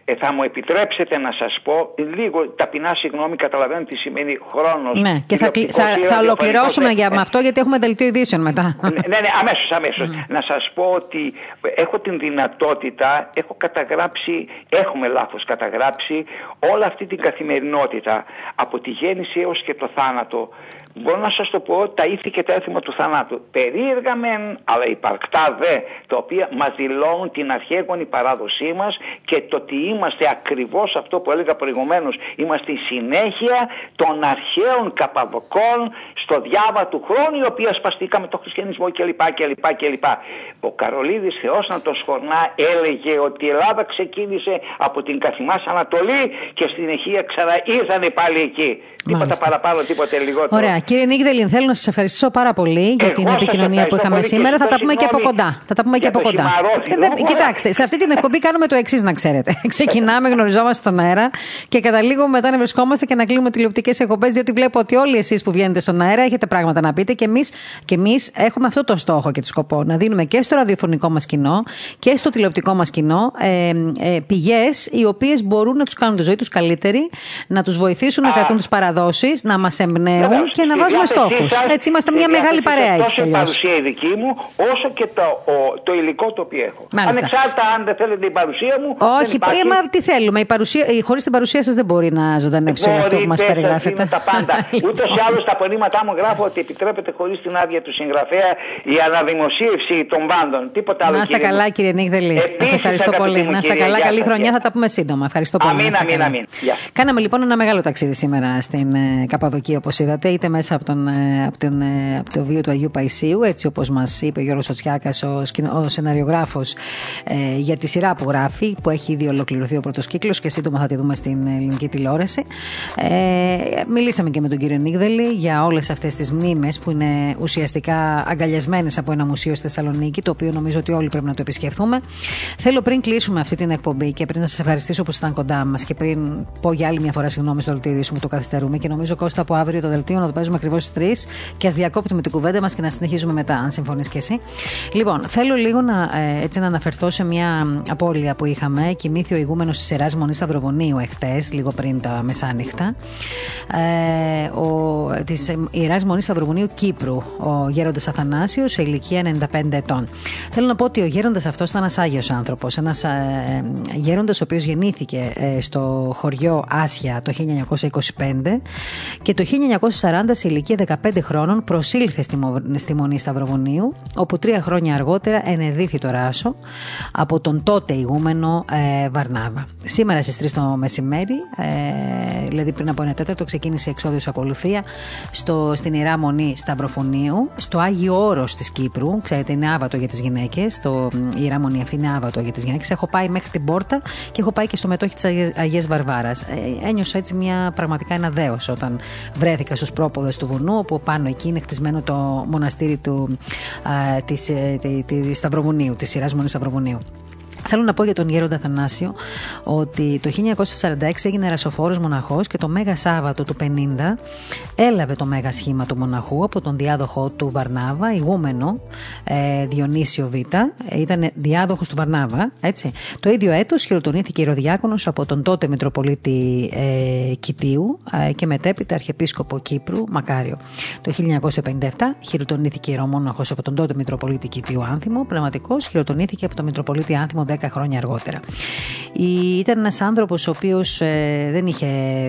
Ε, θα μου επιτρέψετε να σας πω λίγο ταπεινά συγγνώμη καταλαβαίνω τι σημαίνει χρόνος. Ναι και θα, θα, θα ολοκληρώσουμε για με αυτό γιατί έχουμε δελτίο ειδήσεων μετά. Ναι, ναι, ναι αμέσως, αμέσως. Να σας πω ότι έχω την δυνατότητα, έχω καταγράψει, έχουμε λάθος καταγράψει όλα αυτή την καθημερινότητα από τη γέννηση έως και το θάνατο μπορώ να σας το πω τα ήθη και τα έθιμα του θανάτου. Περίεργα μεν, αλλά υπαρκτά δε, τα οποία μας δηλώνουν την αρχαίγονη παράδοσή μας και το ότι είμαστε ακριβώς αυτό που έλεγα προηγουμένως, είμαστε η συνέχεια των αρχαίων καπαδοκών στο διάβα του χρόνου, η οποία σπαστήκαμε το χριστιανισμό κλπ. κλπ, κλπ. Ο Καρολίδης Θεός να τον σχορνά έλεγε ότι η Ελλάδα ξεκίνησε από την Καθημάς Ανατολή και στην Αιχία ξανά ήρθανε πάλι εκεί. Τίποτα παραπάνω, τίποτε λιγότερο. Ωραία. Κύριε Νίγδελιν, θέλω να σας ευχαριστήσω πάρα πολύ για Εγώ την σας επικοινωνία που ευχαριστώ είχαμε πολύ και σήμερα. Θα ζητώ τα πούμε και από συγγνώμη κοντά. Θα τα πούμε και για από το κοντά. χυμαρόφιλο. Ε, δεν- Κοιτάξτε, σε αυτή την εκπομπή κάνουμε το εξής, να ξέρετε. Ξεκινάμε, γνωριζόμαστε στον αέρα και καταλήγουμε μετά να βρισκόμαστε και να κλείνουμε τηλεοπτικές εκπομπές, διότι βλέπω ότι όλοι εσείς που βγαίνετε στον αέρα έχετε πράγματα να πείτε και εμείς και εμείς έχουμε αυτό το στόχο και το σκοπό. Να δίνουμε και στο ραδιοφωνικό μας κοινό και στο τηλεοπτικό μας κοινό ε, ε, πηγές οι οποίες μπορούν να τους κάνουν τη ζωή τους καλύτερη, να τους βοηθήσουν να κρατούν τις παραδόσεις, να μας εμπνέουν Βεβαίως. και να Στη βάζουμε διάθεσή στόχους. σας- Έτσι είμαστε στη μια μεγάλη διάθεσή παρέα σας έτσι κι Τόσο η αλλιώς. παρουσία η δική μου, όσο και το, ο, το υλικό το οποίο έχω. Μάλιστα. Ανεξάρτητα αν δεν θέλετε η παρουσία μου. δεν Όχι, υπάρχει. ε, μα τι θέλουμε. Η παρουσία, χωρίς την παρουσία σας δεν μπορεί να ζωντανέψει όλο αυτό που μας Μπορείτε, περιγράφετε. σας δίνω τα πάντα. Λοιπόν. Ούτως ή άλλως στα απονήματά μου γράφω ότι επιτρέπεται χωρίς την άδεια του συγγραφέα η αναδημοσίευση των πάντων. Τίποτα άλλο. Να είστε κύριε μου. καλά, κύριε Νίγδελη. Να Επίσης, σας ευχαριστώ αγαπητή πολύ. μου Να είστε κυρία, καλά, γεια καλή σας, χρονιά. γεια. Θα τα πούμε σύντομα. Ευχαριστώ πολύ. Αμήν, Να είστε αμήν, καλά. αμήν. Γεια. Κάναμε λοιπόν ένα μεγάλο ταξίδι σήμερα στην ε, Καπαδοκία, όπως είδατε, είτε μέσα από, τον, ε, από, τον, ε, από το βίο του Αγίου Παϊσίου, έτσι όπως μας είπε ο Γιώργος Σοτσιάκα, ο, σκηνο- ο σεναριογράφος ε, για τη σειρά που γράφει, που έχει ήδη ολοκληρωθεί ο πρώτος κύκλος και σύντομα θα τη δούμε στην ελληνική τηλεόραση. Ε, μιλήσαμε και με τον κύριο Νίγδελη για όλες αυτές τις μνήμες που είναι ουσιαστικά αγκαλιασμένες από ένα μουσείο στη Θεσσαλονίκη, το οποίο νομίζω ότι όλοι πρέπει να το επισκεφθούμε. Θέλω πριν κλείσουμε αυτή την εκπομπή και πριν να σας ευχαριστήσω που ήσασταν κοντά μας και πριν πω για άλλη μια φορά συγγνώμη στο δελτίο ειδήσεων που το καθυστερούμε και νομίζω Κώστα από αύριο το δελτίο να το παίζουμε ακριβώς στις 3 και ας διακόπτουμε την κουβέντα μας και να συνεχίζουμε μετά, αν συμφωνείς και εσύ. Λοιπόν, θέλω λίγο να, ε, έτσι, να αναφερθώ σε μια απώλεια που είχαμε. Κοιμήθη ο ηγούμενος της Ιερά Μονής Σταυροβονίου εχθές, λίγο πριν τα μεσάνυχτα. Ε, ο, της Ιεράς Μονής Σταυροβουνίου Κύπρου, ο Γέροντας Αθανάσιος, σε ηλικία 95 ετών. Θέλω να πω ότι ο Γέροντας αυτός ήταν ένας Άγιος άνθρωπος, ένας ε, Γέροντας ο οποίος γεννήθηκε ε, στο χωριό Άσια το 1925 και το 1940 σε ηλικία 15 χρόνων προσήλθε στη, Μο- στη Μονή Σταυροβουνίου, όπου τρία χρόνια αργότερα ενεδίθη το Ράσο από τον τότε ηγούμενο ε, Βαρνάβα. Σήμερα στις 3 το μεσημέρι, ε, δηλαδή πριν από ένα τέταρτο, ξεκίνησε η εξόδιος ακολουθία στο, στην Ιερά Μονή Σταυροφωνίου, στο Άγιο Όρος της Κύπρου. Ξέρετε, είναι άβατο για τις γυναίκες. Το, η Ιερά Μονή αυτή είναι άβατο για τις γυναίκες. Έχω πάει μέχρι την πόρτα και έχω πάει και στο μετόχι της Αγίας, Αγίας Βαρβάρας. Ε, ένιωσα έτσι μια πραγματικά ένα δέος όταν βρέθηκα στους πρόποδες του βουνού, όπου πάνω εκεί είναι χτισμένο το μοναστήρι του, α, της, ε, τη- τη- Σταυροβουνίου, της Ιεράς Μονής Σταυροβουνίου. Θέλω να πω για τον Γέροντα Θανάσιο ότι το 1946 έγινε ρασοφόρος μοναχός και το Μέγα Σάββατο του 50 έλαβε το Μέγα Σχήμα του μοναχού από τον διάδοχο του Βαρνάβα, ηγούμενο ε, Διονύσιο Β. Ε, ήταν διάδοχος του Βαρνάβα, έτσι. Το ίδιο έτος χειροτονήθηκε ιεροδιάκονος από τον τότε Μητροπολίτη ε, Κιτίου ε, και μετέπειτα Αρχιεπίσκοπο Κύπρου Μακάριο. Το 1957 χειροτονήθηκε ιερομόναχος από τον τότε Μητροπολίτη Κιτίου Άνθιμο, πραγματικός χειροτονήθηκε από τον Μητροπολίτη Άνθιμο 10 χρόνια αργότερα. Η- Ήταν ένας άνθρωπος ο οποίος ε, δεν είχε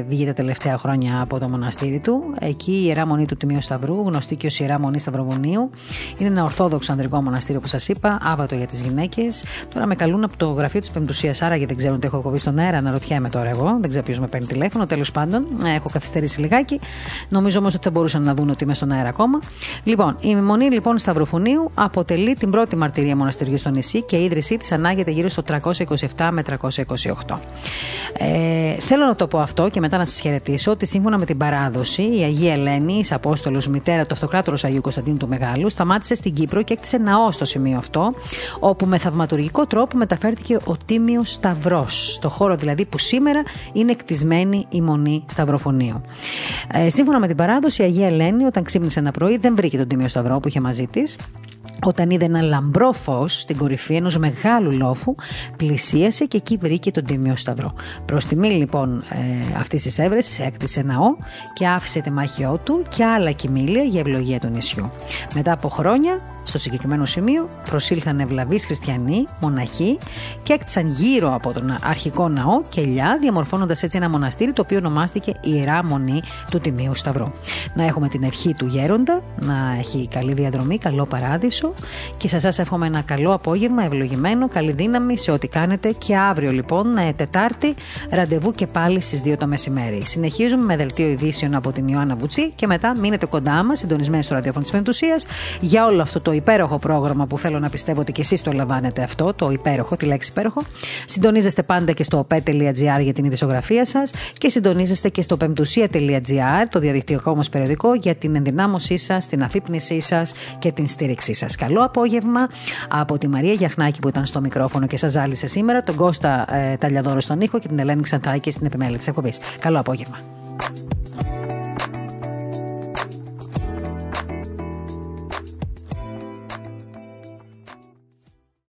βγει τα τελευταία χρόνια από το μοναστήρι του. Εκεί η Ιερά Μονή του Τιμίου Σταυρού, γνωστή και ως Ιερά Μονή Σταυροβουνίου, είναι ένα ορθόδοξο ανδρικό μοναστήρι όπως σας είπα, άβατο για τις γυναίκες. Τώρα με καλούν από το γραφείο της Πεμπτουσίας, άραγε δεν ξέρουν τι έχω κοβεί στον αέρα, αναρωτιέμαι τώρα εγώ, δεν ξέρω ποιος με παίρνει τηλέφωνο, τέλος πάντων, ε, έχω καθυστερήσει λιγάκι. Νομίζω όμως ότι δεν μπορούσαν να δουν ότι είμαι στον αέρα ακόμα. Λοιπόν, η Μονή λοιπόν Σταυροφουνίου αποτελεί την πρώτη μαρτυρία μοναστηριού στο νησί και η ίδρυσή της ανάγεται γύρω στο 327 με 328. Ε, θέλω να το πω αυτό και μετά να σας χαιρετήσω ότι σύμφωνα με την παράδοση, η Αγία Ελένη, η Απόστολος μητέρα του αυτοκράτορος Αγίου Κωνσταντίνου του Μεγάλου, σταμάτησε στην Κύπρο και έκτισε ναό στο σημείο αυτό, όπου με θαυματουργικό τρόπο μεταφέρθηκε ο Τίμιος Σταυρός, στο χώρο δηλαδή που σήμερα είναι κτισμένη η μονή Σταυροφωνίου. Ε, σύμφωνα με την παράδοση, η Αγία Ελένη, όταν ξύπνησε ένα πρωί, δεν βρήκε τον Τίμιο Σταυρό που είχε μαζί της. Όταν είδε ένα λαμπρό φως στην κορυφή ενός μεγάλου λόφου, πλησίασε και εκεί βρήκε τον Τίμιο Σταυρό. Προς τιμή λοιπόν ε, αυτής της έβρεσης, έκτισε ναό και άφησε τη μάχιό του και άλλα κοιμήλια για ευλογία του νησιού. Μετά από χρόνια, στο συγκεκριμένο σημείο, προσήλθαν ευλαβείς χριστιανοί, μοναχοί και έκτισαν γύρω από τον αρχικό ναό κελιά, διαμορφώνοντας έτσι ένα μοναστήρι το οποίο ονομάστηκε Ιερά Μονή του Τιμίου Σταυρού. Να έχουμε την ευχή του Γέροντα, να έχει καλή διαδρομή, καλό παράδεισο πίσω και σε εσάς εύχομαι ένα καλό απόγευμα, ευλογημένο, καλή δύναμη σε ό,τι κάνετε και αύριο λοιπόν, ε, Τετάρτη, ραντεβού και πάλι στις 2 το μεσημέρι. Συνεχίζουμε με δελτίο ειδήσεων από την Ιωάννα Βουτσί και μετά μείνετε κοντά μας, συντονισμένοι στο ραδιόφωνο της Πεντουσία, για όλο αυτό το υπέροχο πρόγραμμα που θέλω να πιστεύω ότι και εσείς το λαμβάνετε αυτό, το υπέροχο, τη λέξη υπέροχο. Συντονίζεστε πάντα και στο op.gr για την ειδησογραφία σας και συντονίζεστε και στο πεμπτουσία.gr, το διαδικτυακό μας περιοδικό, για την ενδυνάμωσή σας, την αφύπνισή σας και την στήριξή σας. Καλό απόγευμα από τη Μαρία Γιαχνάκη που ήταν στο μικρόφωνο και σας ζάλισε σήμερα, τον Κώστα ε, Ταλιαδόρο στον ήχο και την Ελένη Ξανθάκη στην επιμέλεια της εκπομπής. Καλό απόγευμα.